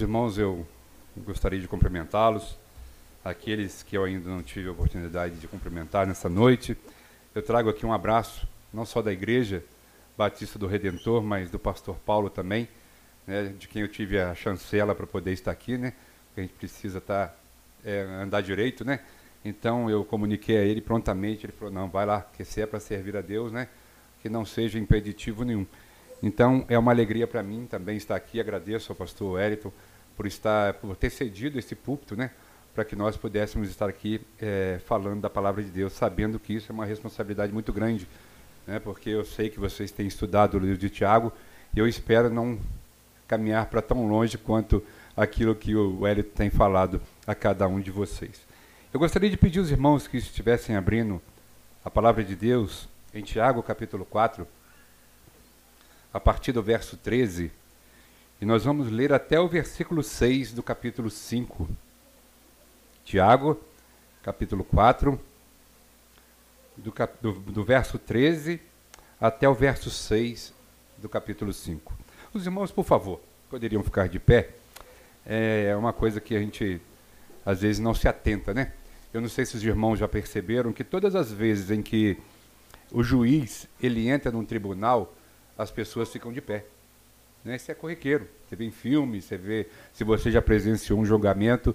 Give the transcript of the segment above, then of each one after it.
Meus irmãos, eu gostaria de cumprimentá-los. Aqueles que eu ainda não tive a oportunidade de cumprimentar nessa noite, eu trago aqui um abraço, não só da Igreja Batista do Redentor, mas do pastor Paulo também, né, de quem eu tive a chancela para poder estar aqui, né? A gente precisa tá, é, andar direito, né? Então eu comuniquei a ele prontamente, ele falou, não, vai lá, que se é para servir a Deus, né? Que não seja impeditivo nenhum. Então é uma alegria para mim também estar aqui, agradeço ao pastor Wellington por estar, por ter cedido esse púlpito, né? para que nós pudéssemos estar aqui é, falando da palavra de Deus, sabendo que isso é uma responsabilidade muito grande, né, porque eu sei que vocês têm estudado o livro de Tiago e eu espero não caminhar para tão longe quanto aquilo que o Hélio tem falado a cada um de vocês. Eu gostaria de pedir aos irmãos que estivessem abrindo a palavra de Deus em Tiago, capítulo 4, a partir do verso 13, e nós vamos ler até o versículo 6 do capítulo 5. Tiago, capítulo 4, do, do, do, verso 13 até o verso 6 do capítulo 5. Os irmãos, por favor, poderiam ficar de pé. É uma coisa que a gente às vezes não se atenta, né? Eu não sei se os irmãos já perceberam que todas as vezes em que o juiz ele entra num tribunal, as pessoas ficam de pé. Né? Isso é corriqueiro. Você vê em filmes, você vê, se você já presenciou um julgamento,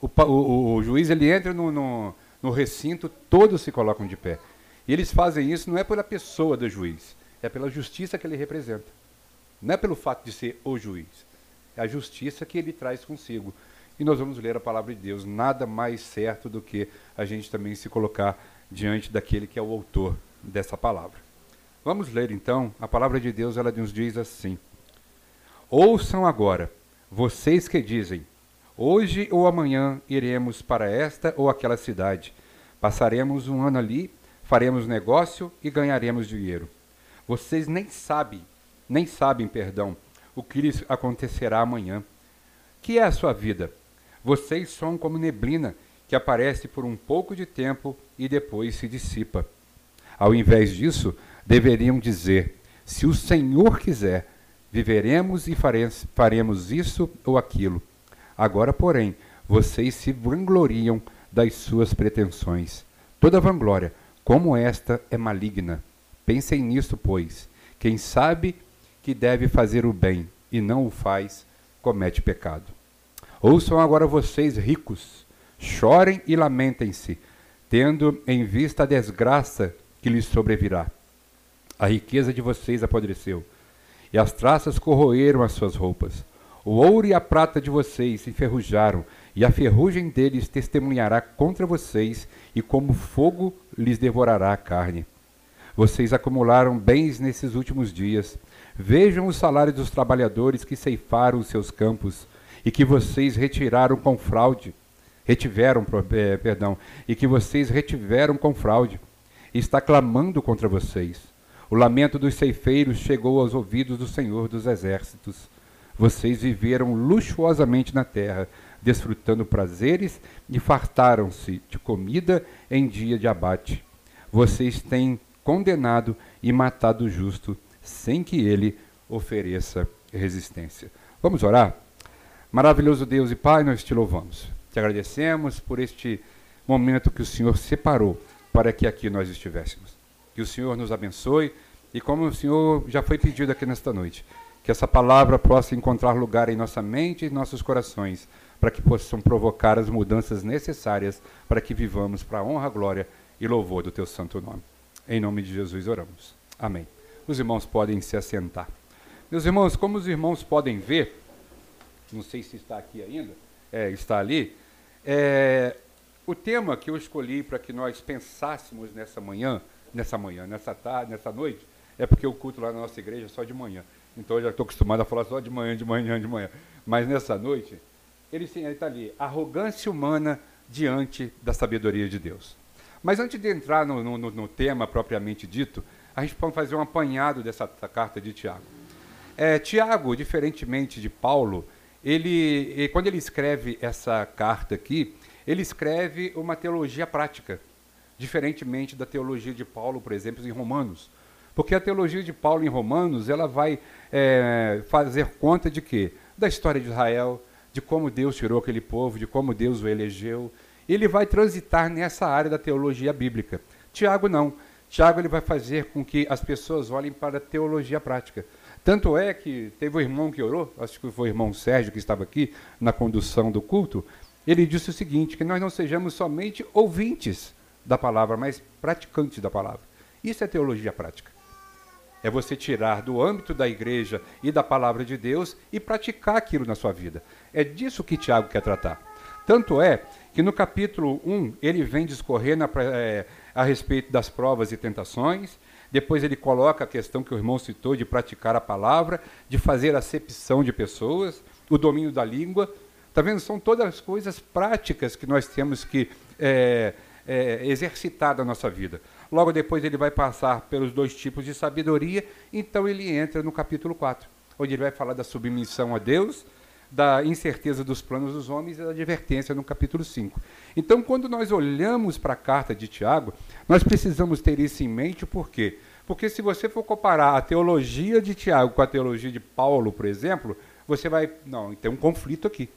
o, o, o juiz ele entra no, no, no, recinto, todos se colocam de pé. E eles fazem isso não é pela pessoa do juiz, é pela justiça que ele representa. Não é pelo fato de ser o juiz, é a justiça que ele traz consigo. E nós vamos ler a palavra de Deus. Nada mais certo do que a gente também se colocar diante daquele que é o autor dessa palavra. Vamos ler então, a palavra de Deus, ela nos diz assim: Ouçam agora, vocês que dizem, Hoje ou amanhã iremos para esta ou aquela cidade. Passaremos um ano ali, faremos negócio e ganharemos dinheiro. Vocês nem sabem, nem sabem, perdão, o que lhes acontecerá amanhã. Que é a sua vida? Vocês são como neblina que aparece por um pouco de tempo e depois se dissipa. Ao invés disso, deveriam dizer: se o Senhor quiser, viveremos e faremos isso ou aquilo. Agora, porém, vocês se vangloriam das suas pretensões. Toda vanglória, como esta, é maligna. Pensem nisso, pois. Quem sabe que deve fazer o bem e não o faz, comete pecado. Ouçam agora vocês, ricos, chorem e lamentem-se, tendo em vista a desgraça que lhes sobrevirá. A riqueza de vocês apodreceu, e as traças corroeram as suas roupas. O ouro e a prata de vocês se enferrujaram, e a ferrugem deles testemunhará contra vocês, e como fogo lhes devorará a carne. Vocês acumularam bens nesses últimos dias. Vejam o salário dos trabalhadores que ceifaram os seus campos, e que vocês retiraram com fraude. Retiveram, eh, perdão, e que vocês retiveram com fraude. Está clamando contra vocês. O lamento dos ceifeiros chegou aos ouvidos do Senhor dos Exércitos. Vocês viveram luxuosamente na terra, desfrutando prazeres e fartaram-se de comida em dia de abate. Vocês têm condenado e matado o justo, sem que ele ofereça resistência. Vamos orar? Maravilhoso Deus e Pai, nós te louvamos. Te agradecemos por este momento que o Senhor separou para que aqui nós estivéssemos. Que o Senhor nos abençoe e como o Senhor já foi pedido aqui nesta noite, que essa palavra possa encontrar lugar em nossa mente e nossos corações, para que possam provocar as mudanças necessárias para que vivamos para a honra, glória e louvor do teu santo nome. Em nome de Jesus oramos. Amém. Os irmãos podem se assentar. Meus irmãos, como os irmãos podem ver, não sei se está aqui ainda, é, está ali, é, o tema que eu escolhi para que nós pensássemos nessa manhã, nessa manhã, nessa tarde, nessa noite, é porque o culto lá na nossa igreja é só de manhã. Então eu já estou acostumado a falar só de manhã, de manhã, de manhã. Mas nessa noite, ele está ali, arrogância humana diante da sabedoria de Deus. Mas antes de entrar no, no, no tema propriamente dito, a gente pode fazer um apanhado dessa carta de Tiago. É, Tiago, diferentemente de Paulo, ele, quando ele escreve essa carta aqui, ele escreve uma teologia prática, diferentemente da teologia de Paulo, por exemplo, em Romanos. Porque a teologia de Paulo em Romanos, ela vai é, fazer conta de quê? Da história de Israel, de como Deus tirou aquele povo, de como Deus o elegeu. Ele vai transitar nessa área da teologia bíblica. Tiago não. Tiago ele vai fazer com que as pessoas olhem para a teologia prática. Tanto é que teve um irmão que orou, acho que foi o irmão Sérgio que estava aqui na condução do culto, ele disse o seguinte, que nós não sejamos somente ouvintes da palavra, mas praticantes da palavra. Isso é teologia prática. É você tirar do âmbito da igreja e da palavra de Deus e praticar aquilo na sua vida. É disso que Tiago quer tratar. Tanto é que no capítulo 1 ele vem discorrer na, é, a respeito das provas e tentações, depois ele coloca a questão que o irmão citou de praticar a palavra, de fazer acepção de pessoas, o domínio da língua. Está vendo? São todas as coisas práticas que nós temos que é, é, exercitar da nossa vida. Logo depois ele vai passar pelos dois tipos de sabedoria, então ele entra no capítulo 4, onde ele vai falar da submissão a Deus, da incerteza dos planos dos homens e da advertência no capítulo 5. Então, quando nós olhamos para a carta de Tiago, nós precisamos ter isso em mente, por quê? Porque se você for comparar a teologia de Tiago com a teologia de Paulo, por exemplo, você vai. Não, tem um conflito aqui.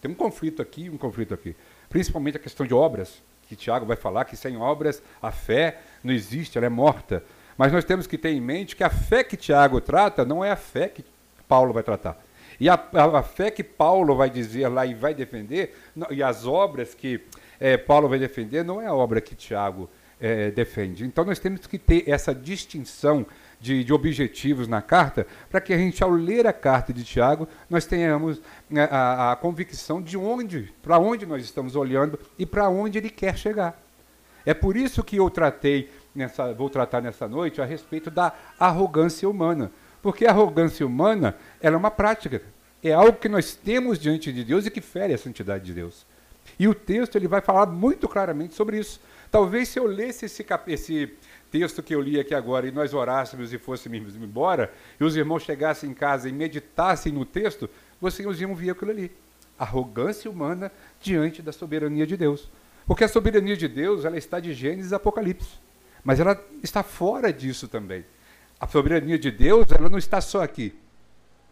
Tem um conflito aqui um conflito aqui. Principalmente a questão de obras, que Tiago vai falar que sem obras a fé não existe, ela é morta. Mas nós temos que ter em mente que a fé que Tiago trata não é a fé que Paulo vai tratar. E a, a, a, fé que Paulo vai dizer lá e vai defender, não, e as obras que é, Paulo vai defender, não é a obra que Tiago é, defende. Então nós temos que ter essa distinção de, de objetivos na carta, para que a gente, ao ler a carta de Tiago, nós tenhamos né, a, a convicção de onde, para onde nós estamos olhando e para onde ele quer chegar. É por isso que eu tratei nessa, vou tratar nessa noite a respeito da arrogância humana. Porque a arrogância humana ela é uma prática, é algo que nós temos diante de Deus e que fere a santidade de Deus. E o texto ele vai falar muito claramente sobre isso. Talvez se eu lesse esse, esse texto que eu li aqui agora e nós orássemos e fôssemos embora, e os irmãos chegassem em casa e meditassem no texto, vocês iam ver aquilo ali. Arrogância humana diante da soberania de Deus. Porque a soberania de Deus ela está de Gênesis a Apocalipse. Mas ela está fora disso também. A soberania de Deus, ela não está só aqui.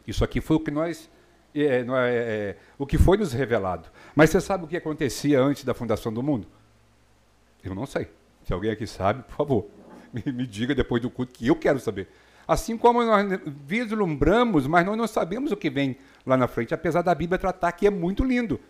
Isso aqui foi o que nós é, é, é, o que foi nos revelado. Mas você sabe o que acontecia antes da fundação do mundo? Eu não sei. Se alguém aqui sabe, por favor, me, me diga depois do culto que eu quero saber. Assim como nós vislumbramos, mas nós não sabemos o que vem lá na frente, apesar da Bíblia tratar que é muito lindo.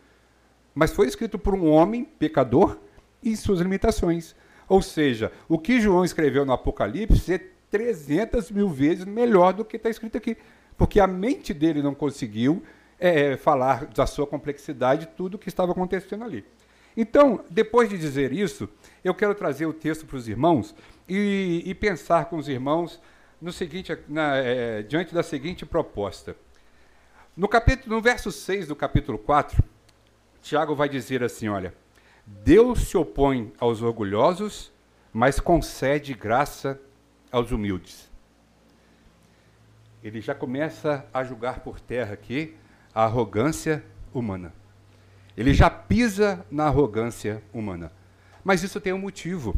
Mas foi escrito por um homem pecador e suas limitações. Ou seja, o que João escreveu no Apocalipse é 300 mil vezes melhor do que está escrito aqui. Porque a mente dele não conseguiu é, falar da sua complexidade, tudo o que estava acontecendo ali. Então, depois de dizer isso, eu quero trazer o texto para os irmãos e, e, pensar com os irmãos no seguinte, na, é, diante da seguinte proposta. No, capítulo, no verso 6 do capítulo 4, Tiago vai dizer assim: olha, Deus se opõe aos orgulhosos, mas concede graça aos humildes. Ele já começa a julgar por terra aqui a arrogância humana. Ele já pisa na arrogância humana. Mas isso tem um motivo.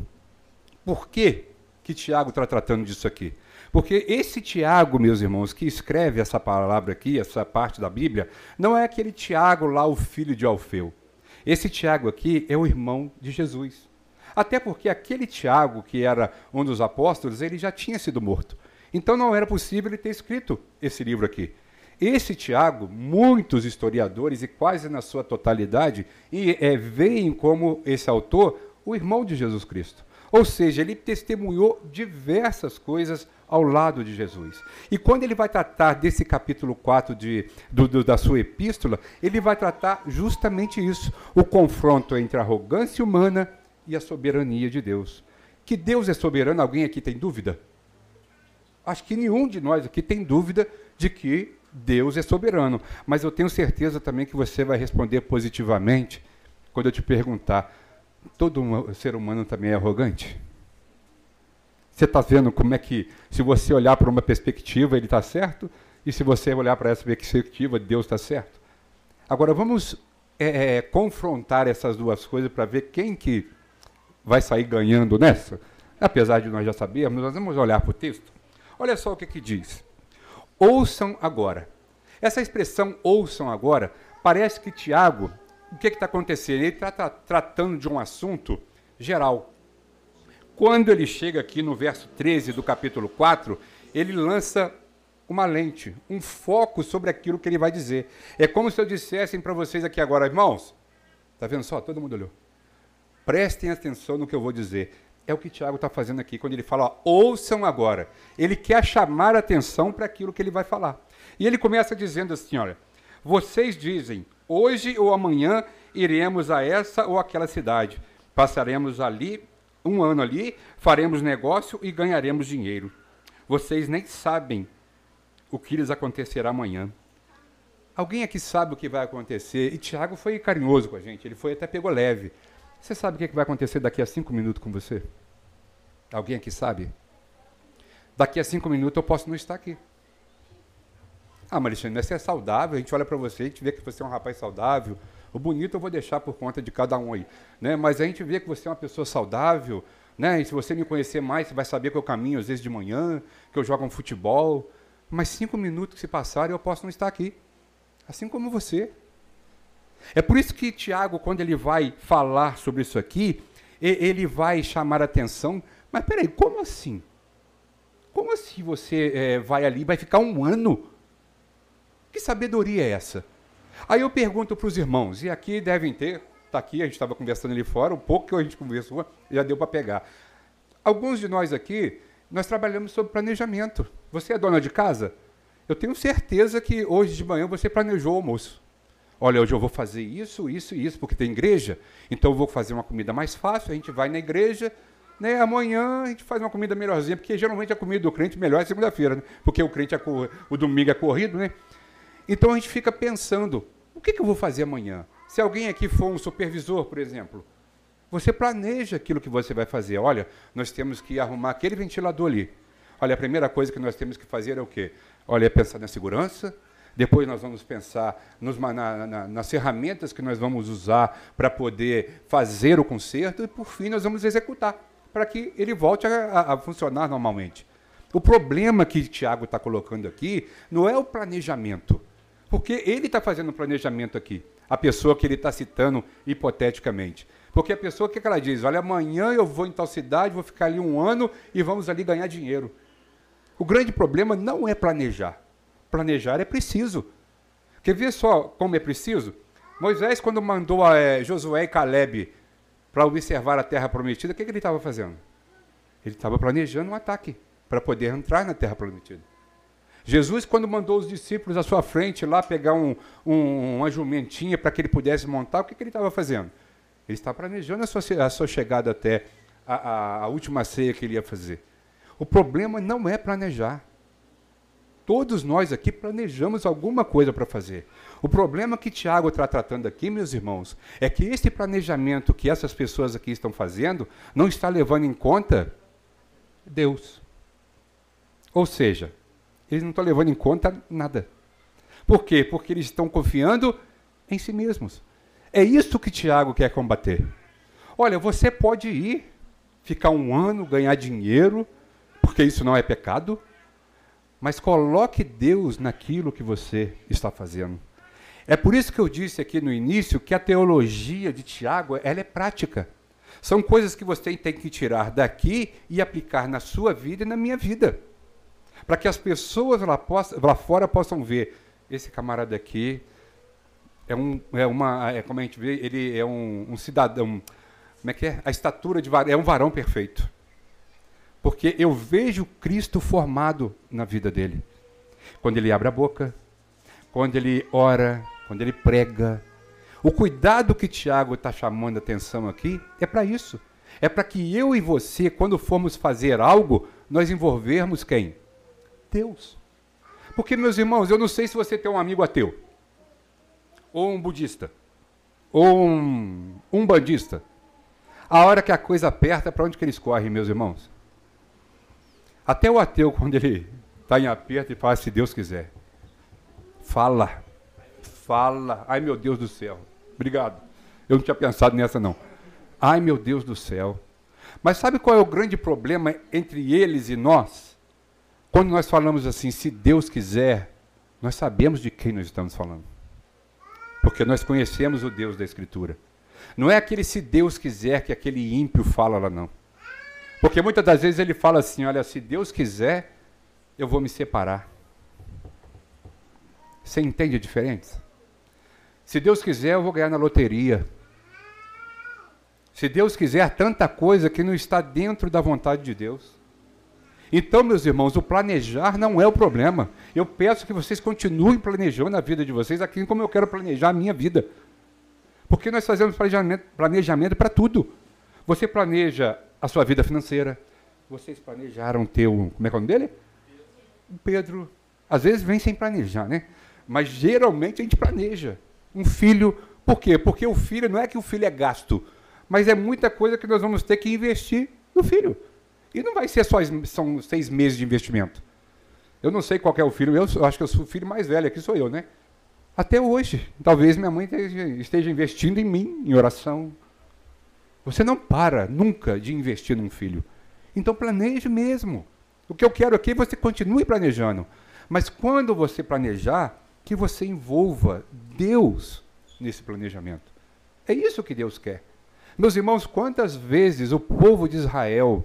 Por que, que Tiago está tratando disso aqui? Porque esse Tiago, meus irmãos, que escreve essa palavra aqui, essa parte da Bíblia, não é aquele Tiago lá, o filho de Alfeu. Esse Tiago aqui é o irmão de Jesus. Até porque aquele Tiago, que era um dos apóstolos, ele já tinha sido morto. Então não era possível ele ter escrito esse livro aqui. Esse Tiago, muitos historiadores, e quase na sua totalidade, e, é, veem como esse autor o irmão de Jesus Cristo. Ou seja, ele testemunhou diversas coisas ao lado de Jesus. E quando ele vai tratar desse capítulo 4 de, do, do, da sua epístola, ele vai tratar justamente isso: o confronto entre a arrogância humana e a soberania de Deus. Que Deus é soberano, alguém aqui tem dúvida? Acho que nenhum de nós aqui tem dúvida de que Deus é soberano. Mas eu tenho certeza também que você vai responder positivamente quando eu te perguntar: todo ser humano também é arrogante? Você está vendo como é que, se você olhar para uma perspectiva, ele está certo, e se você olhar para essa perspectiva, Deus está certo? Agora, vamos é, é, confrontar essas duas coisas para ver quem que vai sair ganhando nessa. Apesar de nós já sabermos, nós vamos olhar para o texto. Olha só o que, que diz. Ouçam agora. Essa expressão ouçam agora Parece que Tiago, o que está acontecendo? Ele está tra tratando de um assunto geral. Quando ele chega aqui no verso 13 do capítulo 4, ele lança uma lente, um foco sobre aquilo que ele vai dizer. É como se eu dissesse para vocês aqui agora, irmãos, está vendo só? Todo mundo olhou. Prestem atenção no que eu vou dizer. É o que Tiago está fazendo aqui, quando ele fala, ouçam agora. Ele quer chamar a atenção para aquilo que ele vai falar. E ele começa dizendo assim: olha, vocês dizem, hoje ou amanhã iremos a essa ou aquela cidade, passaremos ali um ano ali, faremos negócio e ganharemos dinheiro. Vocês nem sabem o que lhes acontecerá amanhã. Alguém aqui sabe o que vai acontecer? E Tiago foi carinhoso com a gente, ele foi até pegou leve. Você sabe o que vai acontecer daqui a cinco minutos com você? Alguém aqui sabe? Daqui a cinco minutos eu posso não estar aqui. Ah, mas você é saudável, a gente olha para você, a gente vê que você é um rapaz saudável. O bonito eu vou deixar por conta de cada um aí. Né? Mas a gente vê que você é uma pessoa saudável, né? E se você me conhecer mais, você vai saber que eu caminho às vezes de manhã, que eu jogo um futebol. Mas cinco minutos que se passarem, eu posso não estar aqui. Assim como você. É por isso que Tiago, quando ele vai falar sobre isso aqui, ele vai chamar atenção. Mas peraí, como assim? Como assim você é, vai ali vai ficar um ano? Que sabedoria é essa? Aí eu pergunto para os irmãos, e aqui devem ter, está aqui, a gente estava conversando ali fora, um pouco que a gente conversou, já deu para pegar. Alguns de nós aqui, nós trabalhamos sobre planejamento. Você é dona de casa? Eu tenho certeza que hoje de manhã você planejou o almoço. Olha, hoje eu vou fazer isso, isso e isso, porque tem igreja. Então eu vou fazer uma comida mais fácil, a gente vai na igreja, né? Amanhã a gente faz uma comida melhorzinha, porque geralmente a comida do crente melhor é segunda-feira, né? Porque o crente é o domingo é corrido, né? Então a gente fica pensando, o que, que eu vou fazer amanhã? Se alguém aqui for um supervisor, por exemplo, você planeja aquilo que você vai fazer. Olha, nós temos que arrumar aquele ventilador ali. Olha, a primeira coisa que nós temos que fazer é o quê? Olha, é pensar na segurança, depois nós vamos pensar nos, na, na, nas ferramentas que nós vamos usar para poder fazer o conserto e, por fim, nós vamos executar para que ele volte a, a, funcionar normalmente. O problema que Tiago está colocando aqui não é o planejamento, porque ele está fazendo o planejamento aqui, a pessoa que ele está citando hipoteticamente. Porque a pessoa, o que, que ela diz? Olha, amanhã eu vou em tal cidade, vou ficar ali um ano e vamos ali ganhar dinheiro. O grande problema não é planejar. Planejar é preciso. Quer ver só como é preciso? Moisés, quando mandou é, Josué e Caleb para observar a terra prometida, o que, que ele estava fazendo? Ele estava planejando um ataque para poder entrar na terra prometida. Jesus, quando mandou os discípulos à sua frente lá pegar um, um, uma jumentinha para que ele pudesse montar, o que, que ele estava fazendo? Ele estava planejando a sua, a sua chegada até a, a, a última ceia que ele ia fazer. O problema não é planejar. Todos nós aqui planejamos alguma coisa para fazer. O problema que Tiago está tratando aqui, meus irmãos, é que esse planejamento que essas pessoas aqui estão fazendo não está levando em conta Deus. Ou seja, eles não estão levando em conta nada. Por quê? Porque eles estão confiando em si mesmos. É isso que Tiago quer combater. Olha, você pode ir, ficar um ano, ganhar dinheiro, porque isso não é pecado. Mas coloque Deus naquilo que você está fazendo. É por isso que eu disse aqui no início que a teologia de Tiago ela é prática. São coisas que você tem que tirar daqui e aplicar na sua vida e na minha vida. Para que as pessoas lá, lá, fora possam ver esse camarada aqui é um é uma é como a gente vê, ele é um, um cidadão, como é que é? A estatura de é um varão perfeito. Porque eu vejo Cristo formado na vida dele. Quando ele abre a boca, quando ele ora, quando ele prega. O cuidado que Tiago está chamando a atenção aqui é para isso. É para que eu e você, quando formos fazer algo, nós envolvermos quem? Deus. Porque, meus irmãos, eu não sei se você tem um amigo ateu, ou um budista, ou um, bandista. A hora que a coisa aperta, para onde que eles correm, meus irmãos? Até o ateu, quando ele está em aperto, ele fala, se Deus quiser. Fala. Fala. Ai, meu Deus do céu. Obrigado. Eu não tinha pensado nessa, não. Ai, meu Deus do céu. Mas sabe qual é o grande problema entre eles e nós? Quando nós falamos assim, se Deus quiser, nós sabemos de quem nós estamos falando. Porque nós conhecemos o Deus da Escritura. Não é aquele se Deus quiser que aquele ímpio fala lá, não. Porque muitas das vezes ele fala assim: olha, se Deus quiser, eu vou me separar. Você entende a diferença? Se Deus quiser, eu vou ganhar na loteria. Se Deus quiser, tanta coisa que não está dentro da vontade de Deus. Então, meus irmãos, o planejar não é o problema. Eu peço que vocês continuem planejando a vida de vocês, assim como eu quero planejar a minha vida. Porque nós fazemos planejamento, planejamento para tudo. Você planeja a sua vida financeira. Vocês planejaram ter um. Como é que é o nome dele? O Pedro. Às vezes vem sem planejar, né? Mas geralmente a gente planeja. Um filho. Por quê? Porque o filho não é que o filho é gasto, mas é muita coisa que nós vamos ter que investir no filho. E não vai ser só são seis meses de investimento. Eu não sei qual é o filho, eu acho que eu sou o filho mais velho aqui, sou eu, né? Até hoje. Talvez minha mãe esteja investindo em mim, em oração. Você não para nunca de investir num filho. Então planeje mesmo. O que eu quero aqui é que você continue planejando. Mas quando você planejar, que você envolva Deus nesse planejamento. É isso que Deus quer. Meus irmãos, quantas vezes o povo de Israel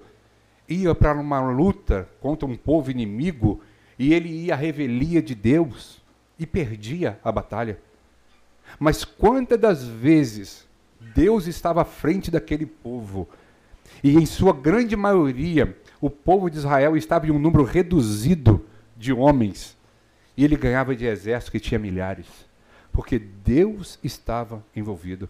ia para uma luta contra um povo inimigo e ele ia à revelia de Deus e perdia a batalha. Mas quantas das vezes Deus estava à frente daquele povo e em sua grande maioria o povo de Israel estava em um número reduzido de homens e ele ganhava de exército que tinha milhares, porque Deus estava envolvido.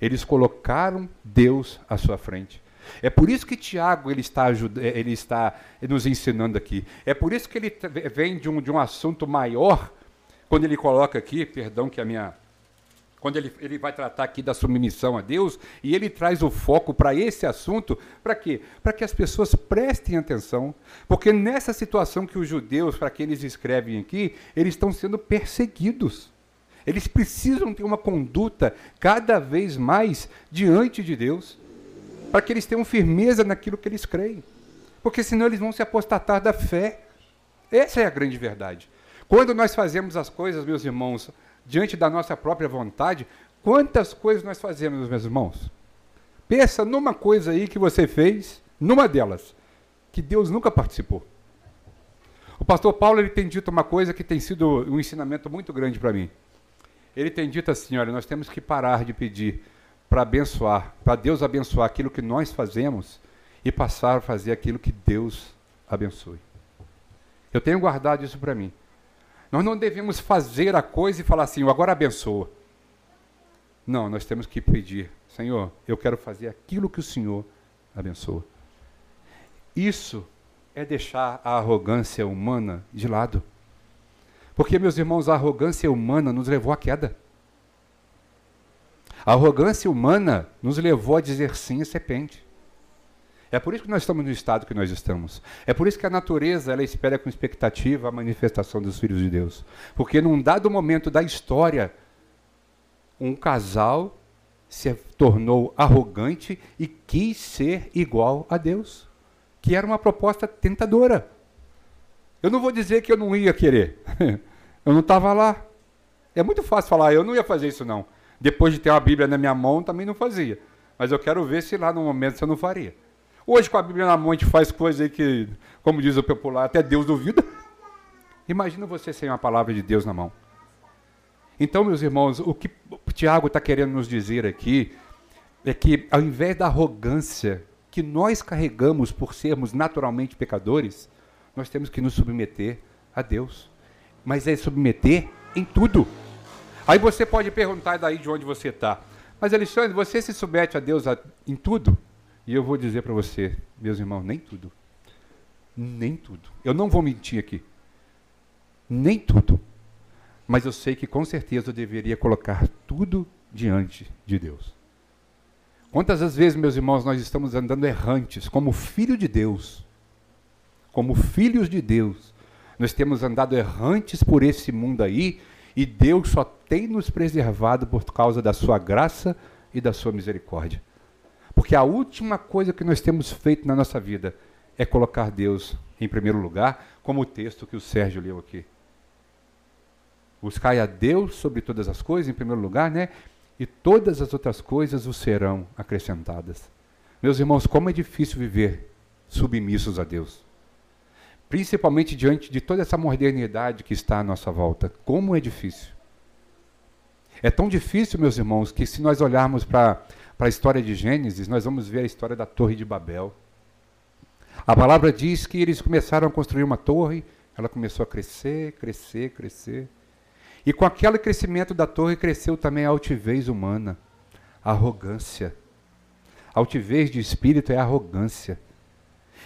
Eles colocaram Deus à sua frente. É por isso que Tiago ele está, ele está nos ensinando aqui. É por isso que ele vem de um, de um assunto maior, quando ele coloca aqui, perdão que a minha. Quando ele, ele vai tratar aqui da submissão a Deus, e ele traz o foco para esse assunto, para quê? Para que as pessoas prestem atenção. Porque nessa situação que os judeus, para que eles escrevem aqui, eles estão sendo perseguidos. Eles precisam ter uma conduta cada vez mais diante de Deus, para que eles tenham firmeza naquilo que eles creem. Porque senão eles vão se apostatar da fé. Essa é a grande verdade. Quando nós fazemos as coisas, meus irmãos, diante da nossa própria vontade, quantas coisas nós fazemos, meus irmãos? Pensa numa coisa aí que você fez, numa delas, que Deus nunca participou. O pastor Paulo ele tem dito uma coisa que tem sido um ensinamento muito grande para mim. Ele tem dito assim: olha, nós temos que parar de pedir para abençoar, para Deus abençoar aquilo que nós fazemos e passar a fazer aquilo que Deus abençoe. Eu tenho guardado isso para mim. Nós não devemos fazer a coisa e falar assim, agora abençoa. Não, nós temos que pedir, Senhor, eu quero fazer aquilo que o Senhor abençoa. Isso é deixar a arrogância humana de lado. Porque, meus irmãos, a arrogância humana nos levou à queda. A arrogância humana nos levou a dizer sim à serpente. É por isso que nós estamos no estado que nós estamos. É por isso que a natureza ela espera com expectativa a manifestação dos filhos de Deus. Porque num dado momento da história, um casal se tornou arrogante e quis ser igual a Deus, que era uma proposta tentadora. Eu não vou dizer que eu não ia querer. eu não estava lá. É muito fácil falar, eu não ia fazer isso não. Depois de ter uma Bíblia na minha mão, também não fazia. Mas eu quero ver se lá no momento você não faria. Hoje, com a Bíblia na mão, a gente faz coisas aí que, como diz o popular, até Deus duvida. Imagina você sem uma palavra de Deus na mão. Então, meus irmãos, o que o Tiago está querendo nos dizer aqui é que, ao invés da arrogância que nós carregamos por sermos naturalmente pecadores, nós temos que nos submeter a Deus. Mas é submeter em tudo. Aí você pode perguntar daí de onde você está. Mas Alexandre, você se submete a Deus em tudo? E eu vou dizer para você, meus irmãos, nem tudo. Nem tudo. Eu não vou mentir aqui. Nem tudo. Mas eu sei que com certeza eu deveria colocar tudo diante de Deus. Quantas as vezes, meus irmãos, nós estamos andando errantes, como filho de Deus, como filhos de Deus, nós temos andado errantes por esse mundo aí e Deus só tem nos preservado por causa da sua graça e da sua misericórdia. Porque a última coisa que nós temos feito na nossa vida é colocar Deus em primeiro lugar, como o texto que o Sérgio leu aqui. Buscai a Deus sobre todas as coisas, em primeiro lugar, né? E todas as outras coisas vos serão acrescentadas. Meus irmãos, como é difícil viver submissos a Deus. Principalmente diante de toda essa modernidade que está à nossa volta. Como é difícil. É tão difícil, meus irmãos, que se nós olharmos para a história de Gênesis, nós vamos ver a história da Torre de Babel. A palavra diz que eles começaram a construir uma torre, ela começou a crescer, crescer, crescer. E com aquele crescimento da torre cresceu também a altivez humana, a arrogância. A altivez de espírito é arrogância.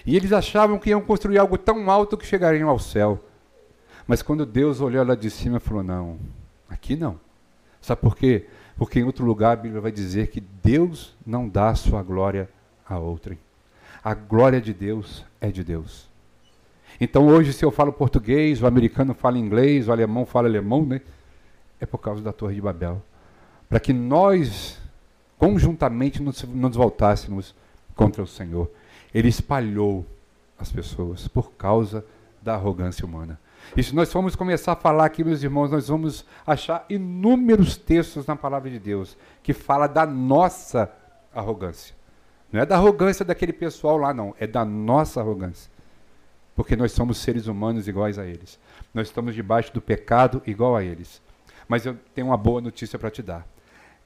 E eles achavam que iam construir algo tão alto que chegariam ao céu. Mas quando Deus olhou lá de cima, falou: Não, aqui não. Sabe por quê? Porque em outro lugar a Bíblia vai dizer que Deus não dá sua glória a outrem. A glória de Deus é de Deus. Então hoje, se eu falo português, o americano fala inglês, o alemão fala alemão, né? É por causa da Torre de Babel. Para que nós, conjuntamente, nos, nos voltássemos contra o Senhor. Ele espalhou as pessoas por causa da arrogância humana. E se nós formos começar a falar aqui, meus irmãos, nós vamos achar inúmeros textos na palavra de Deus que fala da nossa arrogância. Não é da arrogância daquele pessoal lá, não. É da nossa arrogância porque nós somos seres humanos iguais a eles. Nós estamos debaixo do pecado igual a eles. Mas eu tenho uma boa notícia para te dar.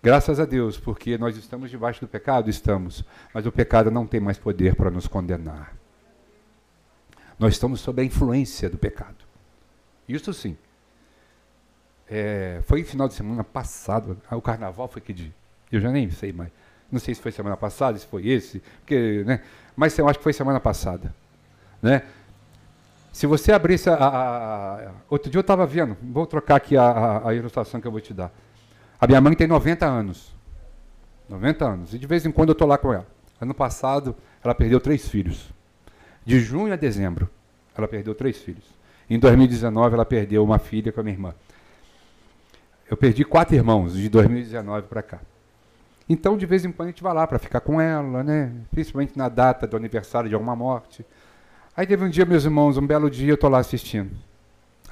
Graças a Deus, porque nós estamos debaixo do pecado, estamos, mas o pecado não tem mais poder para nos condenar. Nós estamos sob a influência do pecado. Isso sim. É, foi final de semana passado, ah, o carnaval foi que dia? Eu já nem sei mais. Não sei se foi semana passada, se foi esse, porque, né? Mas eu acho que foi semana passada, né? Se você abrisse a, a, a outro dia eu estava vendo, vou trocar aqui a, a, ilustração que eu vou te dar. A minha mãe tem 90 anos. 90 anos. E de vez em quando eu estou lá com ela. Ano passado, ela perdeu três filhos. De junho a dezembro, ela perdeu três filhos. Em 2019, ela perdeu uma filha com a minha irmã. Eu perdi quatro irmãos de 2019 para cá. Então, de vez em quando, a gente vai lá para ficar com ela, né? principalmente na data do aniversário de alguma morte. Aí teve um dia, meus irmãos, um belo dia, eu estou lá assistindo.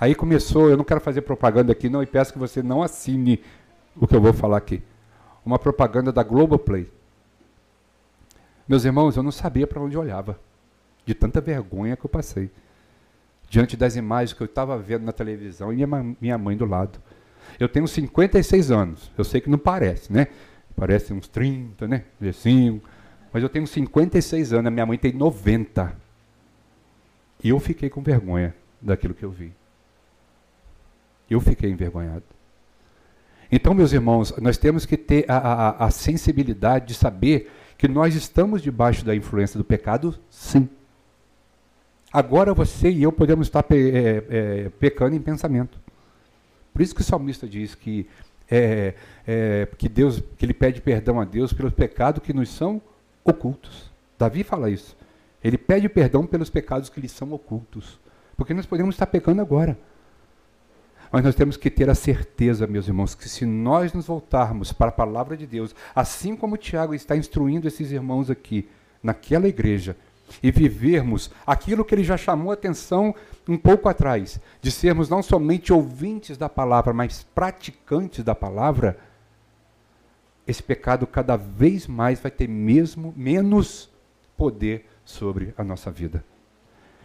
Aí começou, eu não quero fazer propaganda aqui, não, e peço que você não assine o que eu vou falar aqui. Uma propaganda da Globoplay. Meus irmãos, eu não sabia para onde olhava, de tanta vergonha que eu passei. Diante das imagens que eu estava vendo na televisão e minha, minha mãe do lado. Eu tenho 56 anos, eu sei que não parece, né? Parece uns 30, né? 25. Mas eu tenho 56 anos, a minha mãe tem 90. E eu fiquei com vergonha daquilo que eu vi. Eu fiquei envergonhado. Então, meus irmãos, nós temos que ter a, a, a sensibilidade de saber que nós estamos debaixo da influência do pecado, sim. Agora você e eu podemos estar pe é, é, pecando em pensamento. Por isso que o salmista diz que, é, é, que Deus, que ele pede perdão a Deus pelos pecados que nos são ocultos. Davi fala isso. Ele pede perdão pelos pecados que lhe são ocultos. Porque nós podemos estar pecando agora. Mas nós temos que ter a certeza, meus irmãos, que se nós nos voltarmos para a palavra de Deus, assim como Tiago está instruindo esses irmãos aqui, naquela igreja, e vivermos aquilo que ele já chamou a atenção um pouco atrás, de sermos não somente ouvintes da palavra, mas praticantes da palavra, esse pecado cada vez mais vai ter mesmo menos poder sobre a nossa vida.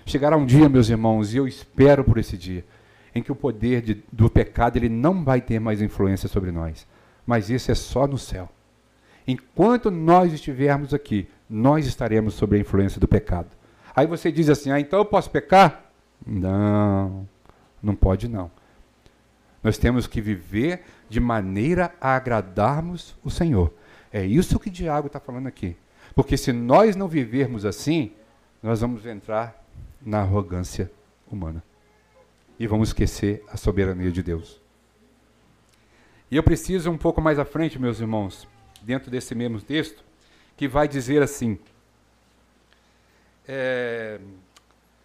Chegará um dia, meus irmãos, e eu espero por esse dia, em que o poder de, do pecado ele não vai ter mais influência sobre nós. Mas isso é só no céu. Enquanto nós estivermos aqui, nós estaremos sob a influência do pecado. Aí você diz assim: ah, então eu posso pecar? Não, não pode não. Nós temos que viver de maneira a agradarmos o Senhor. É isso que o Diago está falando aqui. Porque se nós não vivermos assim, nós vamos entrar na arrogância humana. E vamos esquecer a soberania de Deus. E eu preciso um pouco mais à frente, meus irmãos, dentro desse mesmo texto, que vai dizer assim: é,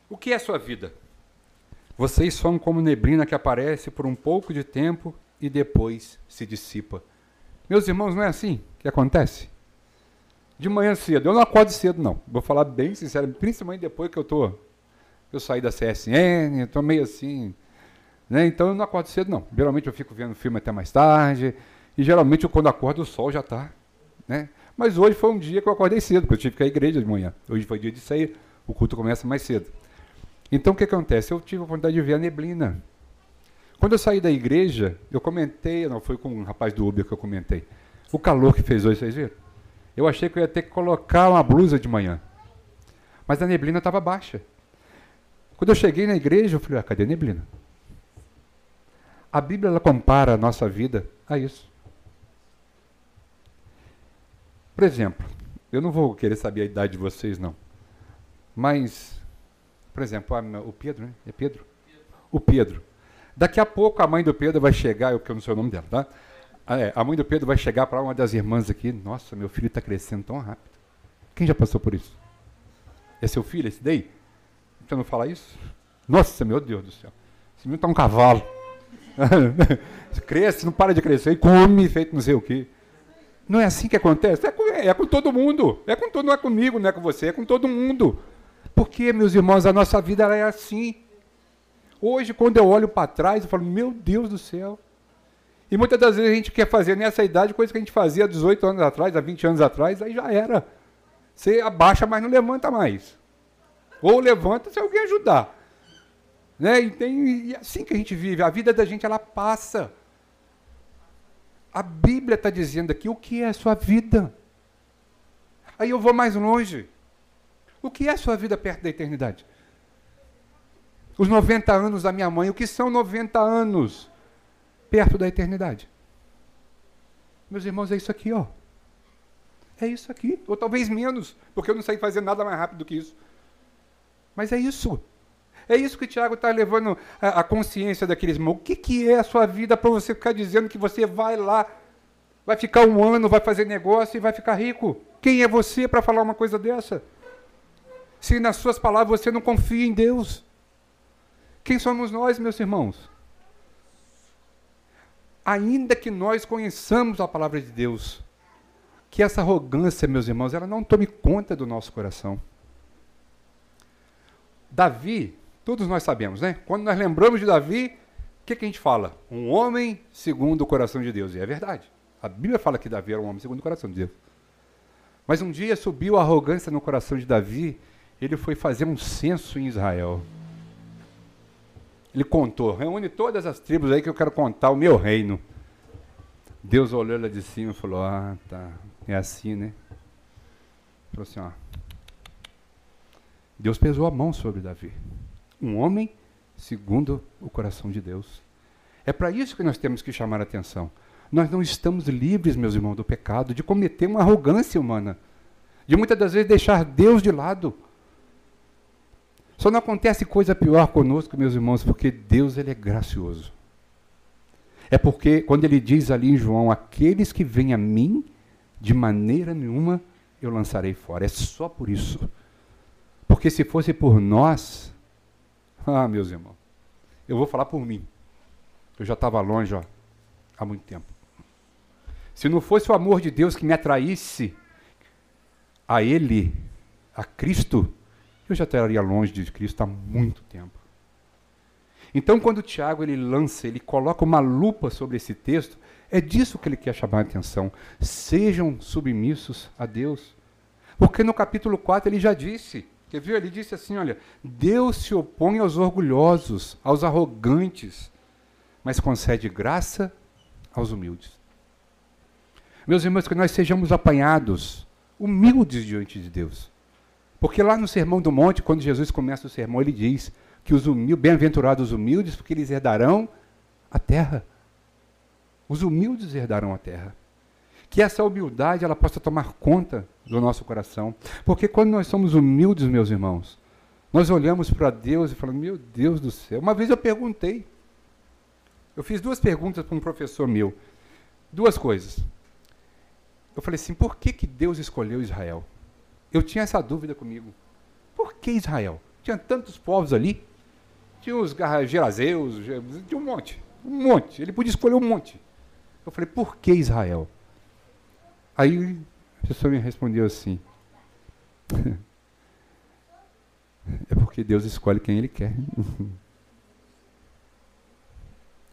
O que é sua vida? Vocês são como neblina que aparece por um pouco de tempo e depois se dissipa. Meus irmãos, não é assim que acontece? de manhã cedo. Eu não acordo cedo, não. Vou falar bem sincero, principalmente depois que eu tô. Eu saí da CSN, estou meio assim. Né? Então eu não acordo cedo, não. Geralmente eu fico vendo filme até mais tarde. E geralmente eu, quando acordo o sol já está. Né? Mas hoje foi um dia que eu acordei cedo, porque eu tive que ir à igreja de manhã. Hoje foi dia de sair, o culto começa mais cedo. Então o que acontece? Eu tive a oportunidade de ver a neblina. Quando eu saí da igreja, eu comentei, não foi com um rapaz do Uber que eu comentei. O calor que fez hoje, vocês viram? Eu achei que eu ia ter que colocar uma blusa de manhã. Mas a neblina estava baixa. Quando eu cheguei na igreja, eu falei, ah, cadê a neblina? A Bíblia ela compara a nossa vida a isso. Por exemplo, eu não vou querer saber a idade de vocês, não. Mas, por exemplo, o Pedro, né? É Pedro? O Pedro. Daqui a pouco a mãe do Pedro vai chegar, eu que não sei o nome dela, tá? Ah, é, a mãe do Pedro vai chegar para uma das irmãs aqui. Nossa, meu filho está crescendo tão rápido. Quem já passou por isso? É seu filho, esse daí? Você não fala isso? Nossa, meu Deus do céu. Esse menino está um cavalo. Cresce, não para de crescer, e come, feito não sei o quê. Não é assim que acontece? É com, é com todo mundo. É com todo, não é comigo, não é com você, é com todo mundo. Porque, meus irmãos, a nossa vida é assim. Hoje, quando eu olho para trás, eu falo, meu Deus do céu. E muitas das vezes a gente quer fazer nessa idade coisa que a gente fazia há 18 anos atrás, há 20 anos atrás, aí já era. Você abaixa, mas não levanta mais. Ou levanta se alguém ajudar. Né? E, tem, e é assim que a gente vive. A vida da gente, ela passa. A Bíblia está dizendo aqui o que é a sua vida. Aí eu vou mais longe. O que é a sua vida perto da eternidade? Os 90 anos da minha mãe, o que são 90 anos perto da eternidade? Meus irmãos, é isso aqui, ó. É isso aqui. Ou talvez menos, porque eu não sei fazer nada mais rápido do que isso. Mas é isso. É isso que o Tiago está levando a, a, consciência daqueles irmãos. O que, que é a sua vida para você ficar dizendo que você vai lá, vai ficar um ano, vai fazer negócio e vai ficar rico? Quem é você para falar uma coisa dessa? Se nas suas palavras você não confia em Deus. Quem somos nós, meus irmãos? Ainda que nós conheçamos a palavra de Deus, que essa arrogância, meus irmãos, ela não tome conta do nosso coração. Davi, Todos nós sabemos, né? Quando nós lembramos de Davi, o que, que, a gente fala? Um homem segundo o coração de Deus. E é verdade. A Bíblia fala que Davi era um homem segundo o coração de Deus. Mas um dia subiu a arrogância no coração de Davi, ele foi fazer um censo em Israel. Ele contou, reúne todas as tribos aí que eu quero contar o meu reino. Deus olhou lá de cima e falou: Ah, tá, é assim, né? Falou assim: Ó. Deus pesou a mão sobre Davi um homem segundo o coração de Deus. É para isso que nós temos que chamar a atenção. Nós não estamos livres, meus irmãos, do pecado, de cometer uma arrogância humana, de muitas das vezes deixar Deus de lado. Só não acontece coisa pior conosco, meus irmãos, porque Deus ele é gracioso. É porque quando ele diz ali em João, aqueles que vêm a mim, de maneira nenhuma eu lançarei fora. É só por isso. Porque se fosse por nós, ah, meus irmãos, eu vou falar por mim. Eu já estava longe ó, há muito tempo. Se não fosse o amor de Deus que me atraísse a Ele, a Cristo, eu já estaria longe de Cristo há muito tempo. Então, quando o Tiago ele lança, ele coloca uma lupa sobre esse texto, é disso que ele quer chamar a atenção. Sejam submissos a Deus. Porque no capítulo 4 ele já disse: Ele disse assim: olha, Deus se opõe aos orgulhosos, aos arrogantes, mas concede graça aos humildes. Meus irmãos, que nós sejamos apanhados, humildes diante de Deus. Porque lá no Sermão do Monte, quando Jesus começa o sermão, ele diz que os humildes, bem-aventurados os humildes, porque eles herdarão a terra. Os humildes herdarão a terra. Que essa humildade ela possa tomar conta do nosso coração. Porque quando nós somos humildes, meus irmãos, nós olhamos para Deus e falamos: Meu Deus do céu. Uma vez eu perguntei. Eu fiz duas perguntas para um professor meu. Duas coisas. Eu falei assim: por que, que Deus escolheu Israel? Eu tinha essa dúvida comigo. Por que Israel? Tinha tantos povos ali. Tinha os gerazeus, tinha um monte. Um monte. Ele podia escolher um monte. Eu falei: por que Israel? Aí a pessoa me respondeu assim: É porque Deus escolhe quem Ele quer.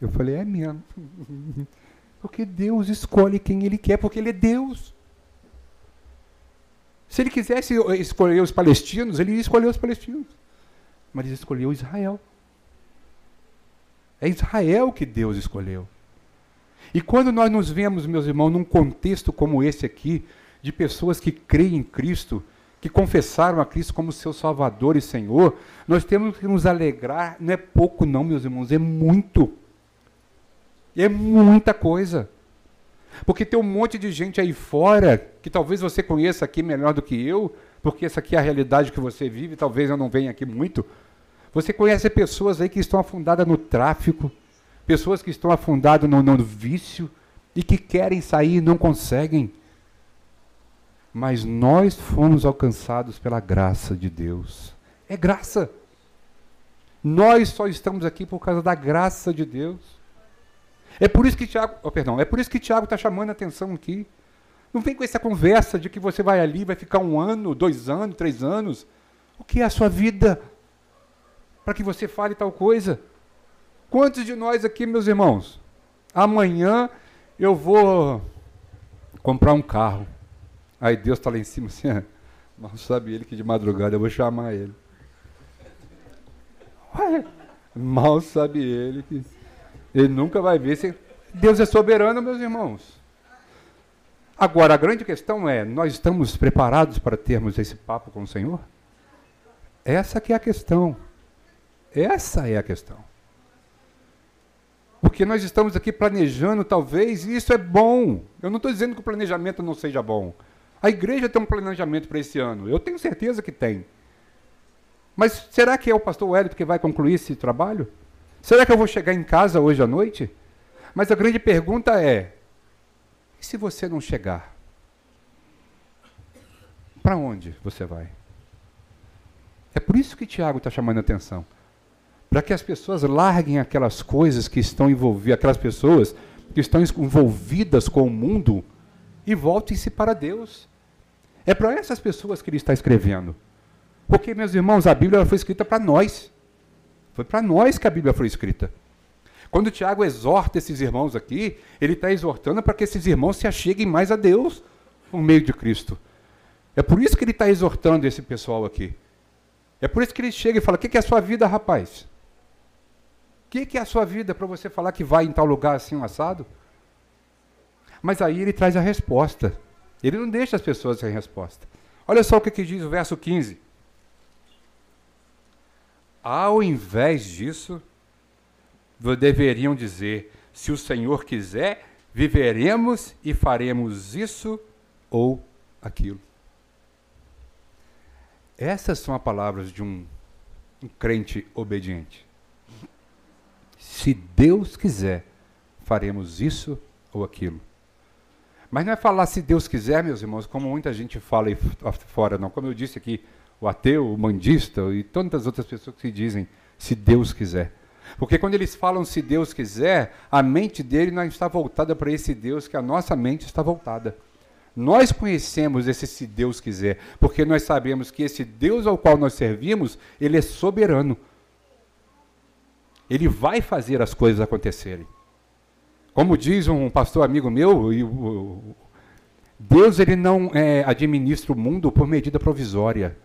Eu falei, é mesmo. Porque Deus escolhe quem Ele quer, porque Ele é Deus. Se Ele quisesse escolher os palestinos, Ele ia escolher os palestinos. Mas Ele escolheu Israel. É Israel que Deus escolheu. E quando nós nos vemos, meus irmãos, num contexto como esse aqui, de pessoas que creem em Cristo, que confessaram a Cristo como seu Salvador e Senhor, nós temos que nos alegrar, não é pouco não, meus irmãos, é muito. É muita coisa. Porque tem um monte de gente aí fora, que talvez você conheça aqui melhor do que eu, porque essa aqui é a realidade que você vive, talvez eu não venha aqui muito. Você conhece pessoas aí que estão afundadas no tráfico, pessoas que estão afundadas no, no vício e que querem sair e não conseguem. Mas nós fomos alcançados pela graça de Deus. É graça. Nós só estamos aqui por causa da graça de Deus. É por isso que Tiago, oh, perdão, é por isso que Tiago está chamando a atenção aqui. Não vem com essa conversa de que você vai ali, vai ficar um ano, dois anos, três anos. O que é a sua vida? Para que você fale tal coisa. Quantos de nós aqui, meus irmãos, amanhã eu vou comprar um carro. Aí Deus está lá em cima assim, mal sabe ele que de madrugada eu vou chamar ele. Ué, mal sabe ele que ele nunca vai ver se Deus é soberano, meus irmãos. Agora, a grande questão é: nós estamos preparados para termos esse papo com o Senhor? Essa que é a questão. Essa é a questão. Porque nós estamos aqui planejando, talvez, e isso é bom. Eu não estou dizendo que o planejamento não seja bom. A igreja tem um planejamento para esse ano. Eu tenho certeza que tem. Mas será que é o pastor Wellington que vai concluir esse trabalho? Será que eu vou chegar em casa hoje à noite? Mas a grande pergunta é: e se você não chegar? Para onde você vai? É por isso que Tiago está chamando a atenção. Para que as pessoas larguem aquelas coisas que estão envolvidas, aquelas pessoas que estão envolvidas com o mundo e voltem-se para Deus. É para essas pessoas que ele está escrevendo. Porque, meus irmãos, a Bíblia foi escrita para nós. Foi para nós que a Bíblia foi escrita. Quando Tiago exorta esses irmãos aqui, ele está exortando para que esses irmãos se acheguem mais a Deus por meio de Cristo. É por isso que ele está exortando esse pessoal aqui. É por isso que ele chega e fala: O que é a sua vida, rapaz? Que, que é a sua vida para você falar que vai em tal lugar assim, um assado? Mas aí ele traz a resposta. Ele não deixa as pessoas sem resposta. Olha só o que, que diz o verso 15. Ao invés disso, deveriam dizer: se o Senhor quiser, viveremos e faremos isso ou aquilo. Essas são as palavras de um, um crente obediente. Se Deus quiser, faremos isso ou aquilo. Mas não é falar se Deus quiser, meus irmãos, como muita gente fala aí fora, não. Como eu disse aqui, o ateu, o mandista e tantas outras pessoas que dizem se Deus quiser. Porque quando eles falam se Deus quiser, a mente dele não está voltada para esse Deus que a nossa mente está voltada. Nós conhecemos esse se Deus quiser, porque nós sabemos que esse Deus ao qual nós servimos, ele é soberano. Ele vai fazer as coisas acontecerem. Como diz um pastor amigo meu, Deus ele não é, administra o mundo por medida provisória.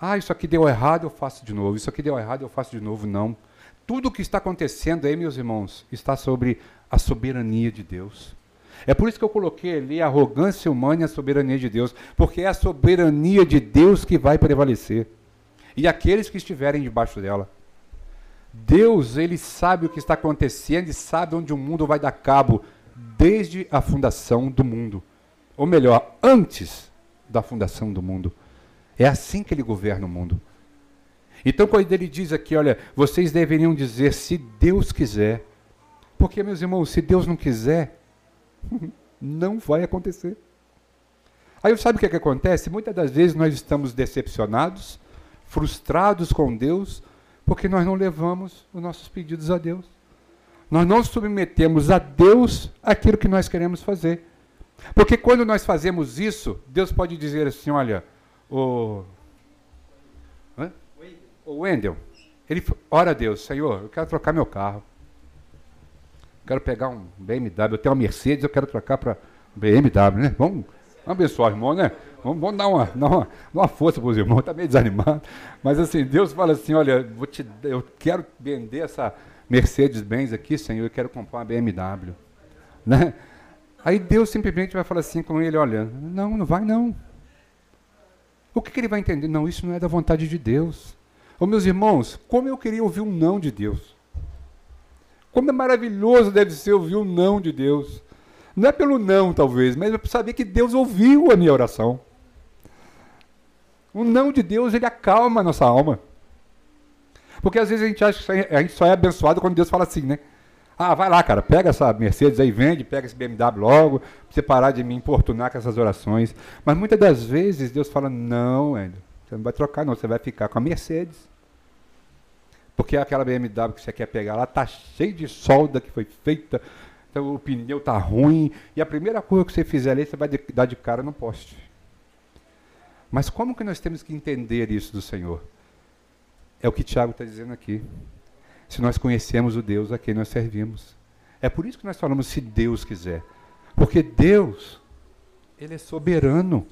Ah, isso aqui deu errado, eu faço de novo. Isso aqui deu errado, eu faço de novo. Não. Tudo o que está acontecendo aí, meus irmãos, está sobre a soberania de Deus. É por isso que eu coloquei ali a arrogância humana e a soberania de Deus, porque é a soberania de Deus que vai prevalecer. E aqueles que estiverem debaixo dela. Deus, ele sabe o que está acontecendo e sabe onde o mundo vai dar cabo desde a fundação do mundo. Ou melhor, antes da fundação do mundo. É assim que ele governa o mundo. Então, quando ele diz aqui, olha, vocês deveriam dizer se Deus quiser. Porque, meus irmãos, se Deus não quiser, não vai acontecer. Aí sabe o que, é que acontece? Muitas das vezes nós estamos decepcionados, frustrados com Deus, porque nós não levamos os nossos pedidos a Deus. Nós não submetemos a Deus aquilo que nós queremos fazer. Porque quando nós fazemos isso, Deus pode dizer assim: olha, o, o Wendel, ele ora a Deus, Senhor, eu quero trocar meu carro. quero pegar um BMW, eu tenho uma Mercedes, eu quero trocar para BMW, né? Vamos, vamos abençoar o irmão, né? Vamos, vamos dar, uma, dar, uma, uma força para os irmãos, está meio desanimado. Mas assim, Deus fala assim, olha, vou te, eu quero vender essa Mercedes-Benz aqui, Senhor, eu quero comprar uma BMW. Né? Aí Deus simplesmente vai falar assim com ele, olha, não, não vai não. O que, que ele vai entender? Não, isso não é da vontade de Deus. Ô meus irmãos, como eu queria ouvir um não de Deus. Como é maravilhoso deve ser ouvir um não de Deus. Não é pelo não, talvez, mas é para saber que Deus ouviu a minha oração. O não de Deus, ele acalma a nossa alma. Porque às vezes a gente acha que a gente só é abençoado quando Deus fala assim, né? Ah, vai lá, cara, pega essa Mercedes aí, vende, pega esse BMW logo, pra você parar de me importunar com essas orações. Mas muitas das vezes Deus fala, não, você não vai trocar não, você vai ficar com a Mercedes. Porque aquela BMW que você quer pegar lá tá cheia de solda que foi feita, então o pneu tá ruim, e a primeira coisa que você fizer ali, você vai dar de cara no poste. Mas como que nós temos que entender isso do Senhor? É o que Tiago está dizendo aqui se nós conhecemos o Deus a quem nós servimos. É por isso que nós falamos se Deus quiser. Porque Deus, Ele é soberano.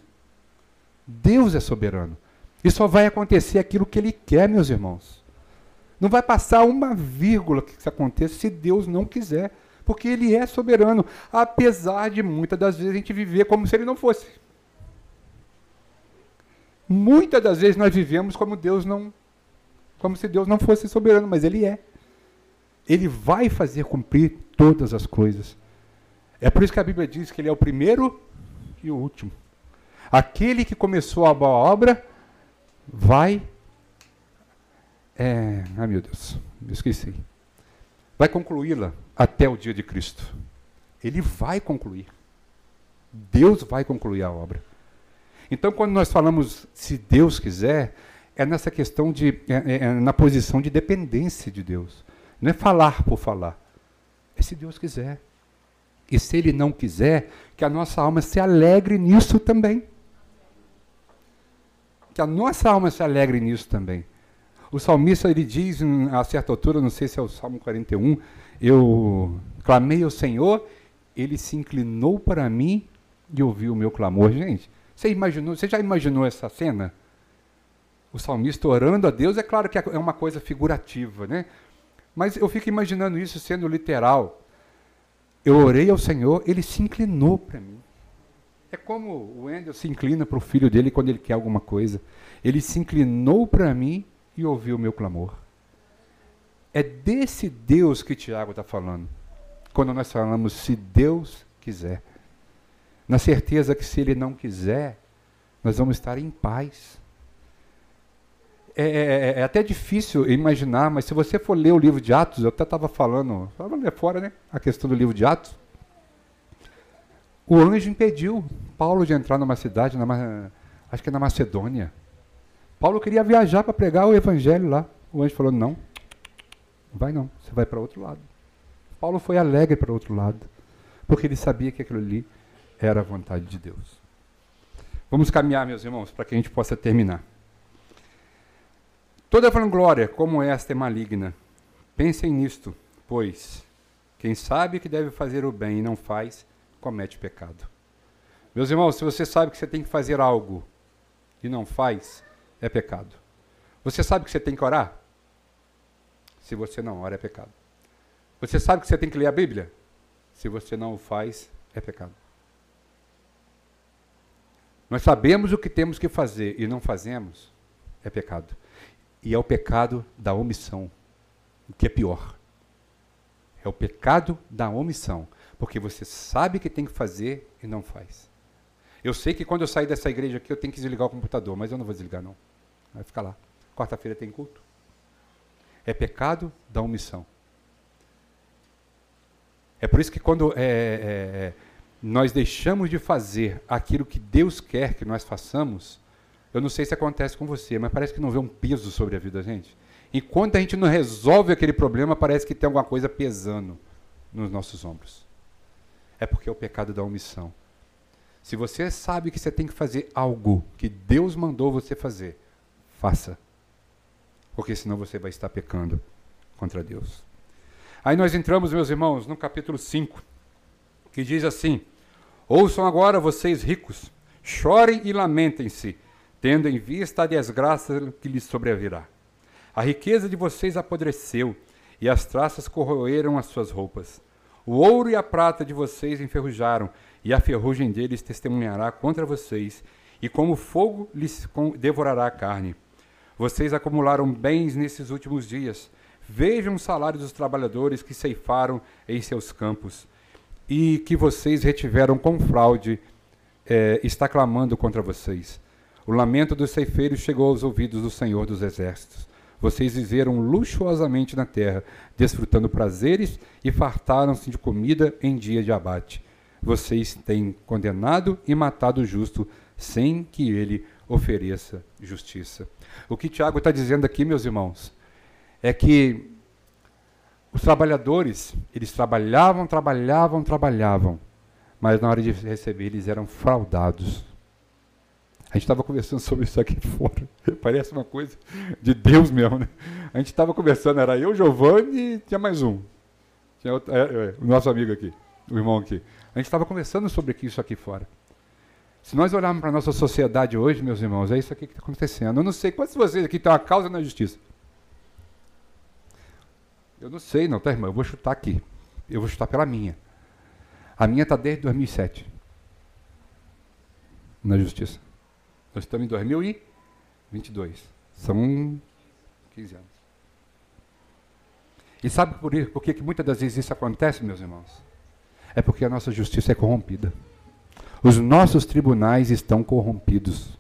Deus é soberano. E só vai acontecer aquilo que Ele quer, meus irmãos. Não vai passar uma vírgula que isso aconteça se Deus não quiser. Porque Ele é soberano. Apesar de muitas das vezes a gente viver como se Ele não fosse. Muitas das vezes nós vivemos como Deus não como se Deus não fosse soberano, mas Ele é. Ele vai fazer cumprir todas as coisas. É por isso que a Bíblia diz que Ele é o primeiro e o último. Aquele que começou a boa obra vai. É, ai meu Deus, esqueci. Vai concluí-la até o dia de Cristo. Ele vai concluir. Deus vai concluir a obra. Então, quando nós falamos se Deus quiser, é nessa questão de. É, é, é, na posição de dependência de Deus. Não é falar por falar. É se Deus quiser. E se Ele não quiser, que a nossa alma se alegre nisso também. Que a nossa alma se alegre nisso também. O salmista ele diz a certa altura, não sei se é o Salmo 41, eu clamei ao Senhor, ele se inclinou para mim e ouviu o meu clamor. Gente, você imaginou, você já imaginou essa cena? o salmista orando a Deus, é claro que é uma coisa figurativa, né? Mas eu fico imaginando isso sendo literal. Eu orei ao Senhor, ele se inclinou para mim. É como o Wendel se inclina para o filho dele quando ele quer alguma coisa. Ele se inclinou para mim e ouviu o meu clamor. É desse Deus que Tiago está falando. Quando nós falamos se Deus quiser. Na certeza que se ele não quiser, nós vamos estar em paz. É, é, é, é, até difícil imaginar, mas se você for ler o livro de Atos, eu até estava falando, estava ler fora, né? A questão do livro de Atos. O anjo impediu Paulo de entrar numa cidade, na, acho que é na Macedônia. Paulo queria viajar para pregar o evangelho lá. O anjo falou: não, não vai não, você vai para outro lado. Paulo foi alegre para outro lado, porque ele sabia que aquilo ali era a vontade de Deus. Vamos caminhar, meus irmãos, para que a gente possa terminar. Toda vanglória como esta é maligna. Pensem nisto, pois quem sabe que deve fazer o bem e não faz, comete pecado. Meus irmãos, se você sabe que você tem que fazer algo e não faz, é pecado. Você sabe que você tem que orar? Se você não ora, é pecado. Você sabe que você tem que ler a Bíblia? Se você não o faz, é pecado. Nós sabemos o que temos que fazer e não fazemos, é pecado e é o pecado da omissão, o que é pior. É o pecado da omissão, porque você sabe que tem que fazer e não faz. Eu sei que quando eu sair dessa igreja aqui eu tenho que desligar o computador, mas eu não vou desligar não. Vai ficar lá. Quarta-feira tem culto. É pecado da omissão. É por isso que quando é, é, é nós deixamos de fazer aquilo que Deus quer que nós façamos, eu não sei se acontece com você, mas parece que não vê um peso sobre a vida da gente. Enquanto a gente não resolve aquele problema, parece que tem alguma coisa pesando nos nossos ombros. É porque é o pecado da omissão. Se você sabe que você tem que fazer algo que Deus mandou você fazer, faça. Porque senão você vai estar pecando contra Deus. Aí nós entramos, meus irmãos, no capítulo 5, que diz assim: Ouçam agora vocês ricos, chorem e lamentem-se, tendo em vista a desgraça que lhes sobrevirá. A riqueza de vocês apodreceu, e as traças corroeram as suas roupas. O ouro e a prata de vocês enferrujaram, e a ferrugem deles testemunhará contra vocês, e como fogo lhes devorará a carne. Vocês acumularam bens nesses últimos dias. Vejam o salário dos trabalhadores que ceifaram em seus campos e que vocês retiveram com fraude, é, está clamando contra vocês. O lamento dos ceifeiros chegou aos ouvidos do Senhor dos Exércitos. Vocês viveram luxuosamente na terra, desfrutando prazeres e fartaram-se de comida em dia de abate. Vocês têm condenado e matado o justo, sem que ele ofereça justiça. O que Tiago está dizendo aqui, meus irmãos, é que os trabalhadores, eles trabalhavam, trabalhavam, trabalhavam, mas na hora de receber eles eram fraudados. A gente estava conversando sobre isso aqui fora. Parece uma coisa de Deus mesmo, né? A gente estava conversando, era eu, Giovanni e tinha mais um. Tinha outro, é, é, o nosso amigo aqui, o irmão aqui. A gente estava conversando sobre isso aqui fora. Se nós olharmos para a nossa sociedade hoje, meus irmãos, é isso aqui que está acontecendo. Eu não sei quantos de vocês aqui têm uma causa na justiça. Eu não sei, não, tá, irmão? Eu vou chutar aqui. Eu vou chutar pela minha. A minha está desde 2007 na justiça. Nós estamos em 2022. São 15 anos. E sabe por, por que, que muitas das vezes isso acontece, meus irmãos? É porque a nossa justiça é corrompida. Os nossos tribunais estão corrompidos.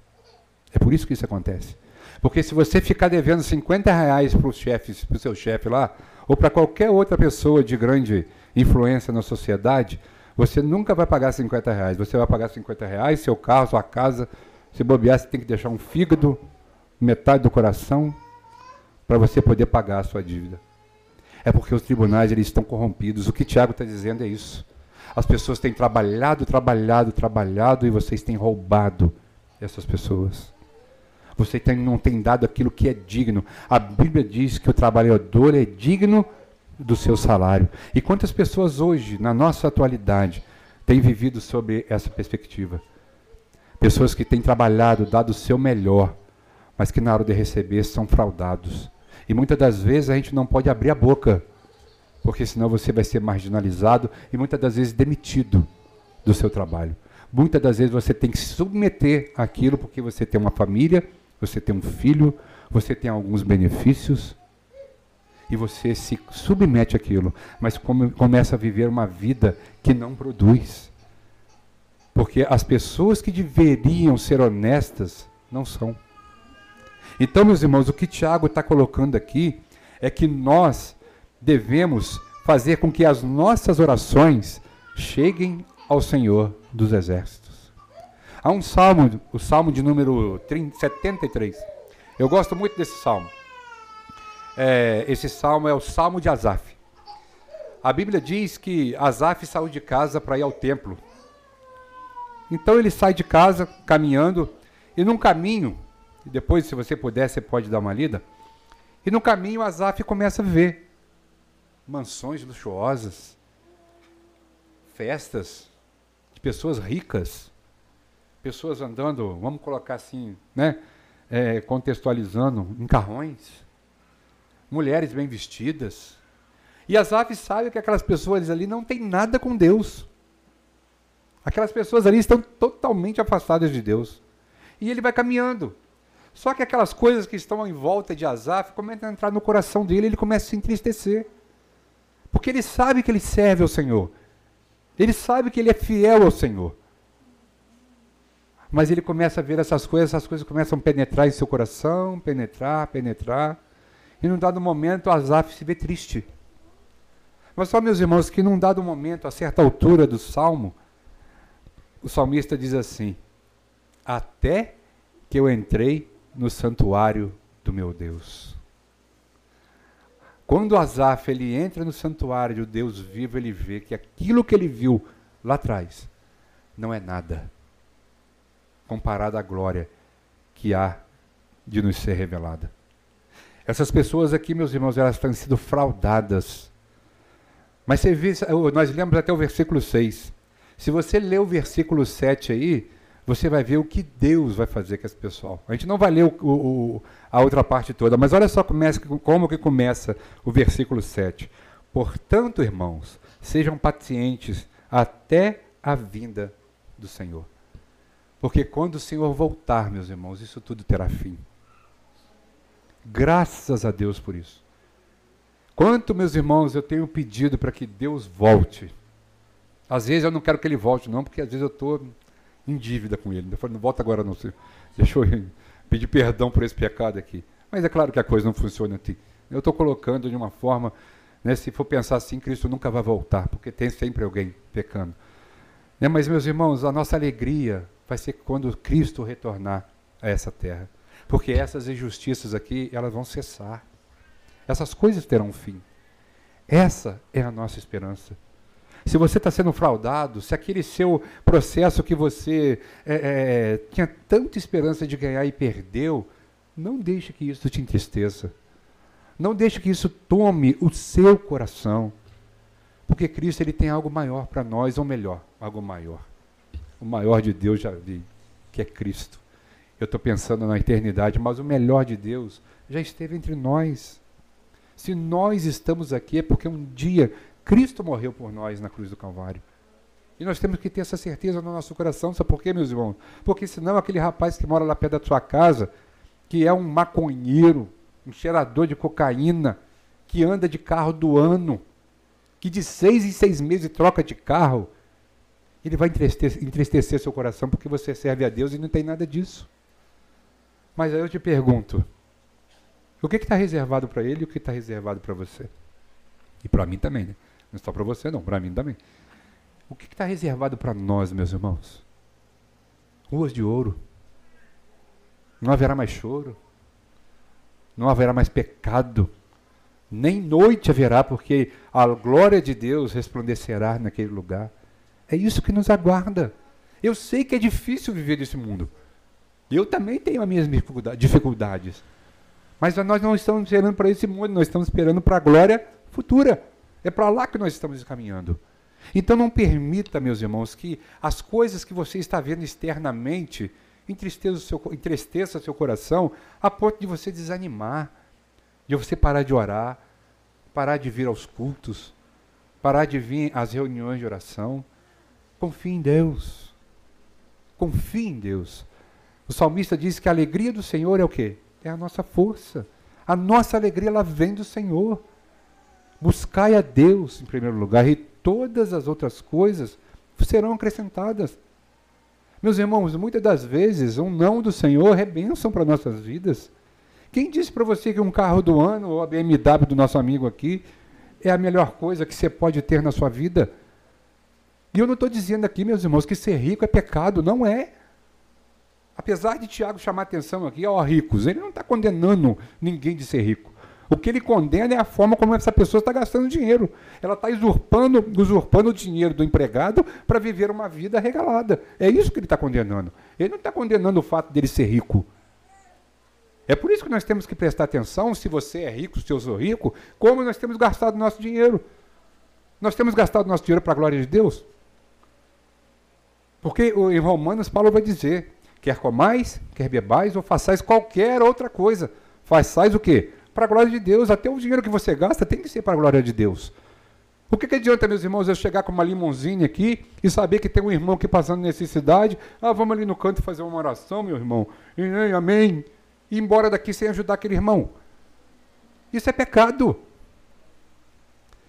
É por isso que isso acontece. Porque se você ficar devendo 50 reais para o chefe, para o seu chefe lá, ou para qualquer outra pessoa de grande influência na sociedade, você nunca vai pagar 50 reais. Você vai pagar 50 reais, seu carro, sua casa. Se bobear, você tem que deixar um fígado, metade do coração, para você poder pagar a sua dívida. É porque os tribunais eles estão corrompidos. O que Tiago está dizendo é isso. As pessoas têm trabalhado, trabalhado, trabalhado e vocês têm roubado essas pessoas. Você tem, não tem dado aquilo que é digno. A Bíblia diz que o trabalhador é digno do seu salário. E quantas pessoas hoje, na nossa atualidade, têm vivido sobre essa perspectiva? Pessoas que têm trabalhado, dado o seu melhor, mas que na hora de receber são fraudados. E muitas das vezes a gente não pode abrir a boca, porque senão você vai ser marginalizado e muitas das vezes demitido do seu trabalho. Muitas das vezes você tem que se submeter àquilo porque você tem uma família você tem um filho, você tem alguns benefícios e você se submete àquilo, mas come, começa a viver uma vida que não produz. Porque as pessoas que deveriam ser honestas não são. Então, meus irmãos, o que Tiago está colocando aqui é que nós devemos fazer com que as nossas orações cheguem ao Senhor dos Exércitos. Há um salmo, o salmo de número 30, 73. Eu gosto muito desse salmo. É, esse salmo é o salmo de Asaf. A Bíblia diz que Asaf saiu de casa para ir ao templo. Então ele sai de casa caminhando, e num caminho, e depois, se você puder, você pode dar uma lida. E no caminho, Asaf começa a ver mansões luxuosas, festas de pessoas ricas, pessoas andando, vamos colocar assim, né? É, contextualizando, em carrões, mulheres bem vestidas. E as aves sabem que aquelas pessoas ali não têm nada com Deus. Aquelas pessoas ali estão totalmente afastadas de Deus. E ele vai caminhando. Só que aquelas coisas que estão em volta de Asaf começam a entrar no coração dele, ele começa a se entristecer. Porque ele sabe que ele serve ao Senhor. Ele sabe que ele é fiel ao Senhor. Mas ele começa a ver essas coisas, essas coisas começam a penetrar em seu coração, penetrar, penetrar. E num dado momento, Asaf se vê triste. Mas só, meus irmãos, que num dado momento, a certa altura do salmo, o salmista diz assim: Até que eu entrei no santuário do meu Deus. Quando Asaf ele entra no santuário do Deus vivo, ele vê que aquilo que ele viu lá atrás não é nada comparada à glória que há de nos ser revelada. Essas pessoas aqui, meus irmãos, elas têm sido fraudadas. Mas você vê, nós lemos até o versículo 6. Se você ler o versículo 7 aí, você vai ver o que Deus vai fazer com esse pessoal. A gente não vai ler o, o, a outra parte toda, mas olha só começa, como que começa o versículo 7. Portanto, irmãos, sejam pacientes até a vinda do Senhor. Porque quando o Senhor voltar, meus irmãos, isso tudo terá fim. Graças a Deus por isso. Quanto, meus irmãos, eu tenho pedido para que Deus volte. Às vezes eu não quero que ele volte, não, porque às vezes eu estou em dívida com ele. Eu falo, não volta agora não. Deixa eu pedir perdão por esse pecado aqui. Mas é claro que a coisa não funciona assim. Eu estou colocando de uma forma, né, se for pensar assim, Cristo nunca vai voltar, porque tem sempre alguém pecando. Né, mas, meus irmãos, a nossa alegria vai ser quando Cristo retornar a essa terra. Porque essas injustiças aqui, elas vão cessar. Essas coisas terão fim. Essa é a nossa esperança. Se você está sendo fraudado, se aquele seu processo que você é, é, tinha tanta esperança de ganhar e perdeu, não deixe que isso te entristeça. Não deixe que isso tome o seu coração. Porque Cristo ele tem algo maior para nós, ou melhor, algo maior. O maior de Deus já vi, que é Cristo. Eu estou pensando na eternidade, mas o melhor de Deus já esteve entre nós. Se nós estamos aqui é porque um dia Cristo morreu por nós na cruz do Calvário. E nós temos que ter essa certeza no nosso coração. Sabe por quê, meus irmãos? Porque senão aquele rapaz que mora lá perto da sua casa, que é um maconheiro, um cheirador de cocaína, que anda de carro do ano, que de seis em seis meses troca de carro, ele vai entristecer, entristecer seu coração porque você serve a Deus e não tem nada disso. Mas aí eu te pergunto, o que está reservado para ele e o que está reservado para você? E para mim também, né? Não só para você, não, para mim também. O que está reservado para nós, meus irmãos? Ruas de ouro. Não haverá mais choro. Não haverá mais pecado. Nem noite haverá, porque a glória de Deus resplandecerá naquele lugar. É isso que nos aguarda. Eu sei que é difícil viver nesse mundo. Eu também tenho as minhas dificuldades. Mas nós não estamos esperando para esse mundo, nós estamos esperando para a glória futura. É para lá que nós estamos caminhando. Então não permita, meus irmãos, que as coisas que você está vendo externamente entristeça o seu, entristeça seu coração a ponto de você desanimar, de você parar de orar, parar de vir aos cultos, parar de vir às reuniões de oração. Confie em Deus. Confie em Deus. O salmista diz que a alegria do Senhor é o quê? É a nossa força. A nossa alegria ela vem do Senhor. Buscai a Deus em primeiro lugar e todas as outras coisas serão acrescentadas. Meus irmãos, muitas das vezes um não do Senhor é bênção para nossas vidas. Quem disse para você que um carro do ano ou a BMW do nosso amigo aqui é a melhor coisa que você pode ter na sua vida? E eu não estou dizendo aqui, meus irmãos, que ser rico é pecado. Não é. Apesar de Tiago chamar atenção aqui, ó, ricos, ele não está condenando ninguém de ser rico. O que ele condena é a forma como essa pessoa está gastando dinheiro. Ela está usurpando, usurpando o dinheiro do empregado para viver uma vida regalada. É isso que ele está condenando. Ele não está condenando o fato dele ser rico. É por isso que nós temos que prestar atenção, se você é rico, se eu sou rico, como nós temos gastado nosso dinheiro. Nós temos gastado nosso dinheiro para a glória de Deus? Porque em Romanos, Paulo vai dizer: Quer comais, quer bebais ou façais qualquer outra coisa. Façais o quê? Para a glória de Deus. Até o dinheiro que você gasta tem que ser para a glória de Deus. O que, que adianta, meus irmãos, eu chegar com uma limonzinha aqui e saber que tem um irmão aqui passando necessidade? Ah, vamos ali no canto fazer uma oração, meu irmão. E, amém. E ir embora daqui sem ajudar aquele irmão. Isso é pecado.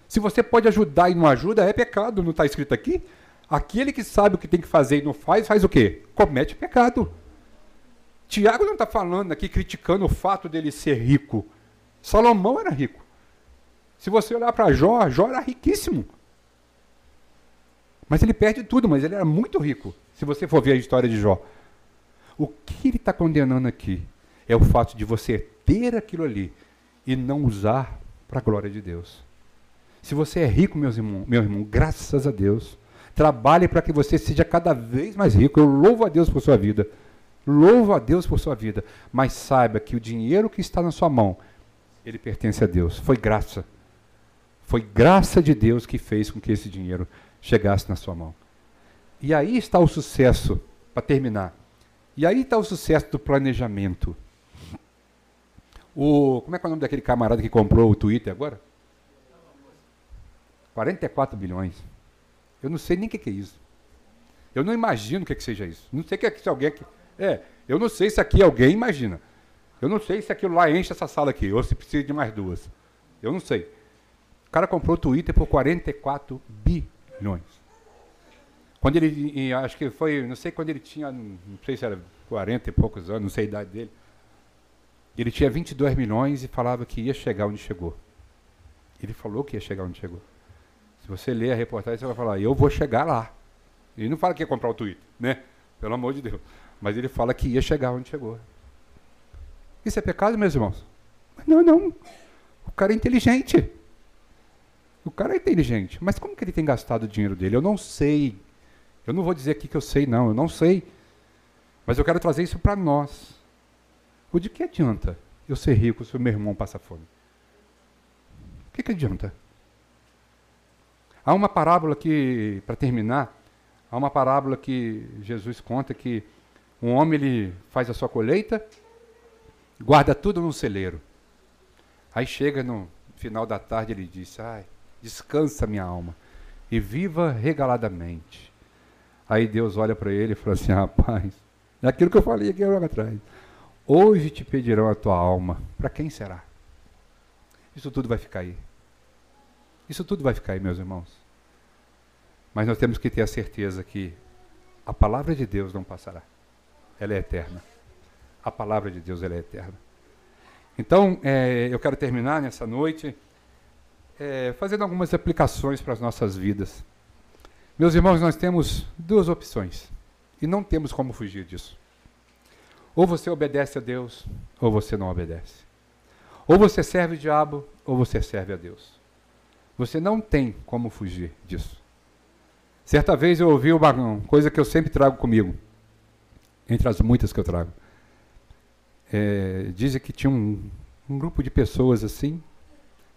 Se você pode ajudar e não ajuda, é pecado. Não está escrito aqui? Aquele que sabe o que tem que fazer e não faz, faz o quê? Comete pecado. Tiago não está falando aqui, criticando o fato dele ser rico. Salomão era rico. Se você olhar para Jó, Jó era riquíssimo. Mas ele perde tudo, mas ele era muito rico. Se você for ver a história de Jó. O que ele está condenando aqui é o fato de você ter aquilo ali e não usar para a glória de Deus. Se você é rico, meus irmãos, meu irmão, graças a Deus, Trabalhe para que você seja cada vez mais rico. Eu louvo a Deus por sua vida. Louvo a Deus por sua vida. Mas saiba que o dinheiro que está na sua mão, ele pertence a Deus. Foi graça. Foi graça de Deus que fez com que esse dinheiro chegasse na sua mão. E aí está o sucesso, para terminar. E aí está o sucesso do planejamento. O, como é que é o nome daquele camarada que comprou o Twitter agora? 44 bilhões. Eu não sei nem o que, que é isso. Eu não imagino o que, que seja isso. Não sei que, se alguém. É, eu não sei se aqui alguém imagina. Eu não sei se aquilo lá enche essa sala aqui, ou se precisa de mais duas. Eu não sei. O cara comprou o Twitter por 44 bilhões. Quando ele, acho que foi, não sei quando ele tinha, não sei se era 40 e poucos anos, não sei a idade dele. Ele tinha 22 milhões e falava que ia chegar onde chegou. Ele falou que ia chegar onde chegou. Se você ler a reportagem, você vai falar, eu vou chegar lá. Ele não fala que ia comprar o Twitter, né? Pelo amor de Deus. Mas ele fala que ia chegar onde chegou. Isso é pecado, meus irmãos? Não, não. O cara é inteligente. O cara é inteligente. Mas como que ele tem gastado o dinheiro dele? Eu não sei. Eu não vou dizer aqui que eu sei, não. Eu não sei. Mas eu quero trazer isso para nós. O de que adianta eu ser rico se o meu irmão passa fome? O que, que adianta? Há uma parábola que, para terminar, há uma parábola que Jesus conta que um homem ele faz a sua colheita, guarda tudo num celeiro. Aí chega no final da tarde ele diz: "Ai, descansa minha alma e viva regaladamente". Aí Deus olha para ele e fala assim: "Rapaz, é aquilo que eu falei aqui logo atrás. Hoje te pedirão a tua alma. Para quem será? Isso tudo vai ficar aí. Isso tudo vai ficar aí, meus irmãos. Mas nós temos que ter a certeza que a palavra de Deus não passará. Ela é eterna. A palavra de Deus ela é eterna. Então, é, eu quero terminar nessa noite é, fazendo algumas aplicações para as nossas vidas. Meus irmãos, nós temos duas opções e não temos como fugir disso. Ou você obedece a Deus, ou você não obedece. Ou você serve o diabo, ou você serve a Deus. Você não tem como fugir disso. Certa vez eu ouvi uma coisa que eu sempre trago comigo, entre as muitas que eu trago. É, dizem que tinha um, um grupo de pessoas assim,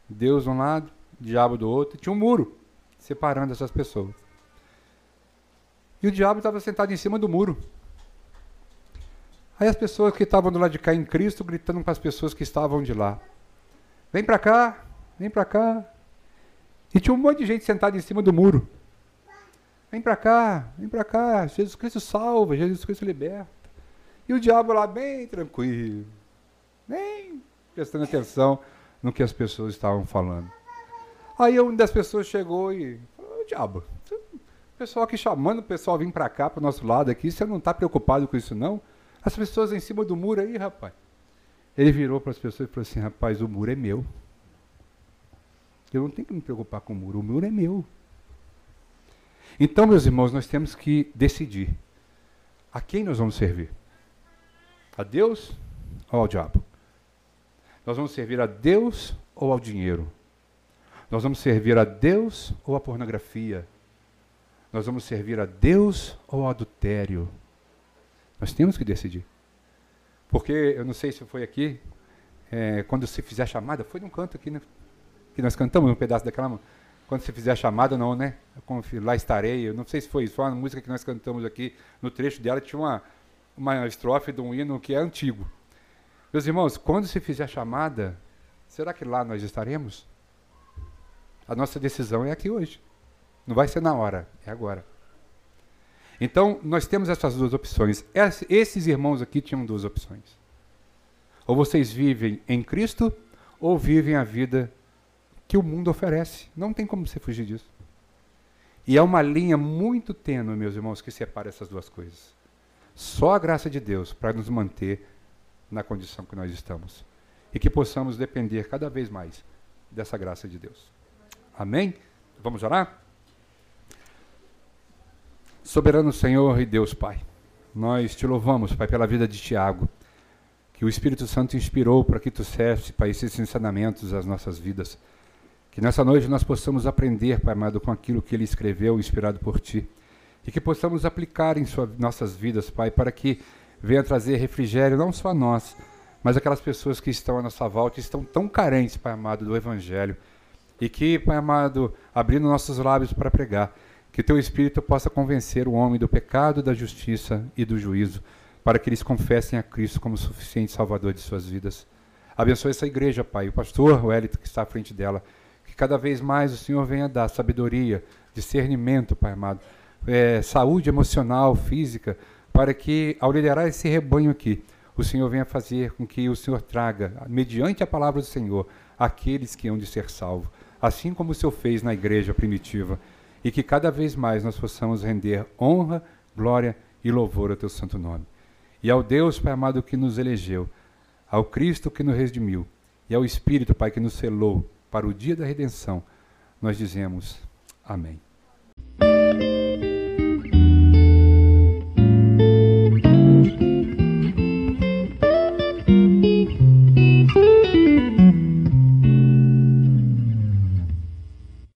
Deus de um lado, diabo do outro, e tinha um muro separando essas pessoas. E o diabo estava sentado em cima do muro. Aí as pessoas que estavam do lado de cá em Cristo gritando para as pessoas que estavam de lá: Vem para cá, vem para cá. E tinha um monte de gente sentada em cima do muro. Vem para cá, vem para cá. Jesus Cristo salva, Jesus Cristo liberta. E o diabo lá bem tranquilo, nem prestando atenção no que as pessoas estavam falando. Aí uma das pessoas chegou e falou: Diabo, o pessoal aqui chamando o pessoal vir para cá, para o nosso lado aqui, você não está preocupado com isso não? As pessoas em cima do muro aí, rapaz. Ele virou para as pessoas e falou assim: rapaz, o muro é meu. Eu não tenho que me preocupar com o muro, o muro é meu. Então, meus irmãos, nós temos que decidir a quem nós vamos servir: a Deus ou ao diabo? Nós vamos servir a Deus ou ao dinheiro? Nós vamos servir a Deus ou à pornografia? Nós vamos servir a Deus ou ao adultério? Nós temos que decidir. Porque, eu não sei se foi aqui, é, quando se fizer a chamada, foi num canto aqui, né? Que nós cantamos um pedaço daquela. Quando se fizer a chamada, não, né? Lá estarei. Eu não sei se foi isso, foi uma música que nós cantamos aqui. No trecho dela tinha uma, uma estrofe de um hino que é antigo. Meus irmãos, quando se fizer a chamada, será que lá nós estaremos? A nossa decisão é aqui hoje. Não vai ser na hora, é agora. Então, nós temos essas duas opções. Esses irmãos aqui tinham duas opções. Ou vocês vivem em Cristo, ou vivem a vida que o mundo oferece. Não tem como você fugir disso. E é uma linha muito tênue, meus irmãos, que separa essas duas coisas. Só a graça de Deus para nos manter na condição que nós estamos. E que possamos depender cada vez mais dessa graça de Deus. Amém? Vamos orar? Soberano Senhor e Deus Pai, nós te louvamos, Pai, pela vida de Tiago, que o Espírito Santo inspirou para que tu serves, Pai, esses ensinamentos às nossas vidas. Que nessa noite nós possamos aprender, Pai amado, com aquilo que ele escreveu, inspirado por ti. E que possamos aplicar em sua, nossas vidas, Pai, para que venha trazer refrigério não só a nós, mas aquelas pessoas que estão à nossa volta e estão tão carentes, Pai amado, do Evangelho. E que, Pai amado, abrindo nossos lábios para pregar, que teu Espírito possa convencer o homem do pecado, da justiça e do juízo, para que eles confessem a Cristo como suficiente Salvador de suas vidas. Abençoe essa igreja, Pai, o pastor, o Elito, que está à frente dela, que cada vez mais o Senhor venha dar sabedoria, discernimento, Pai amado, é, saúde emocional, física, para que, ao liderar esse rebanho aqui, o Senhor venha fazer com que o Senhor traga, mediante a palavra do Senhor, aqueles que hão de ser salvos, assim como o Senhor fez na igreja primitiva, e que cada vez mais nós possamos render honra, glória e louvor ao teu santo nome. E ao Deus, Pai amado, que nos elegeu, ao Cristo que nos redimiu, e ao Espírito, Pai, que nos selou para o dia da redenção, nós dizemos amém.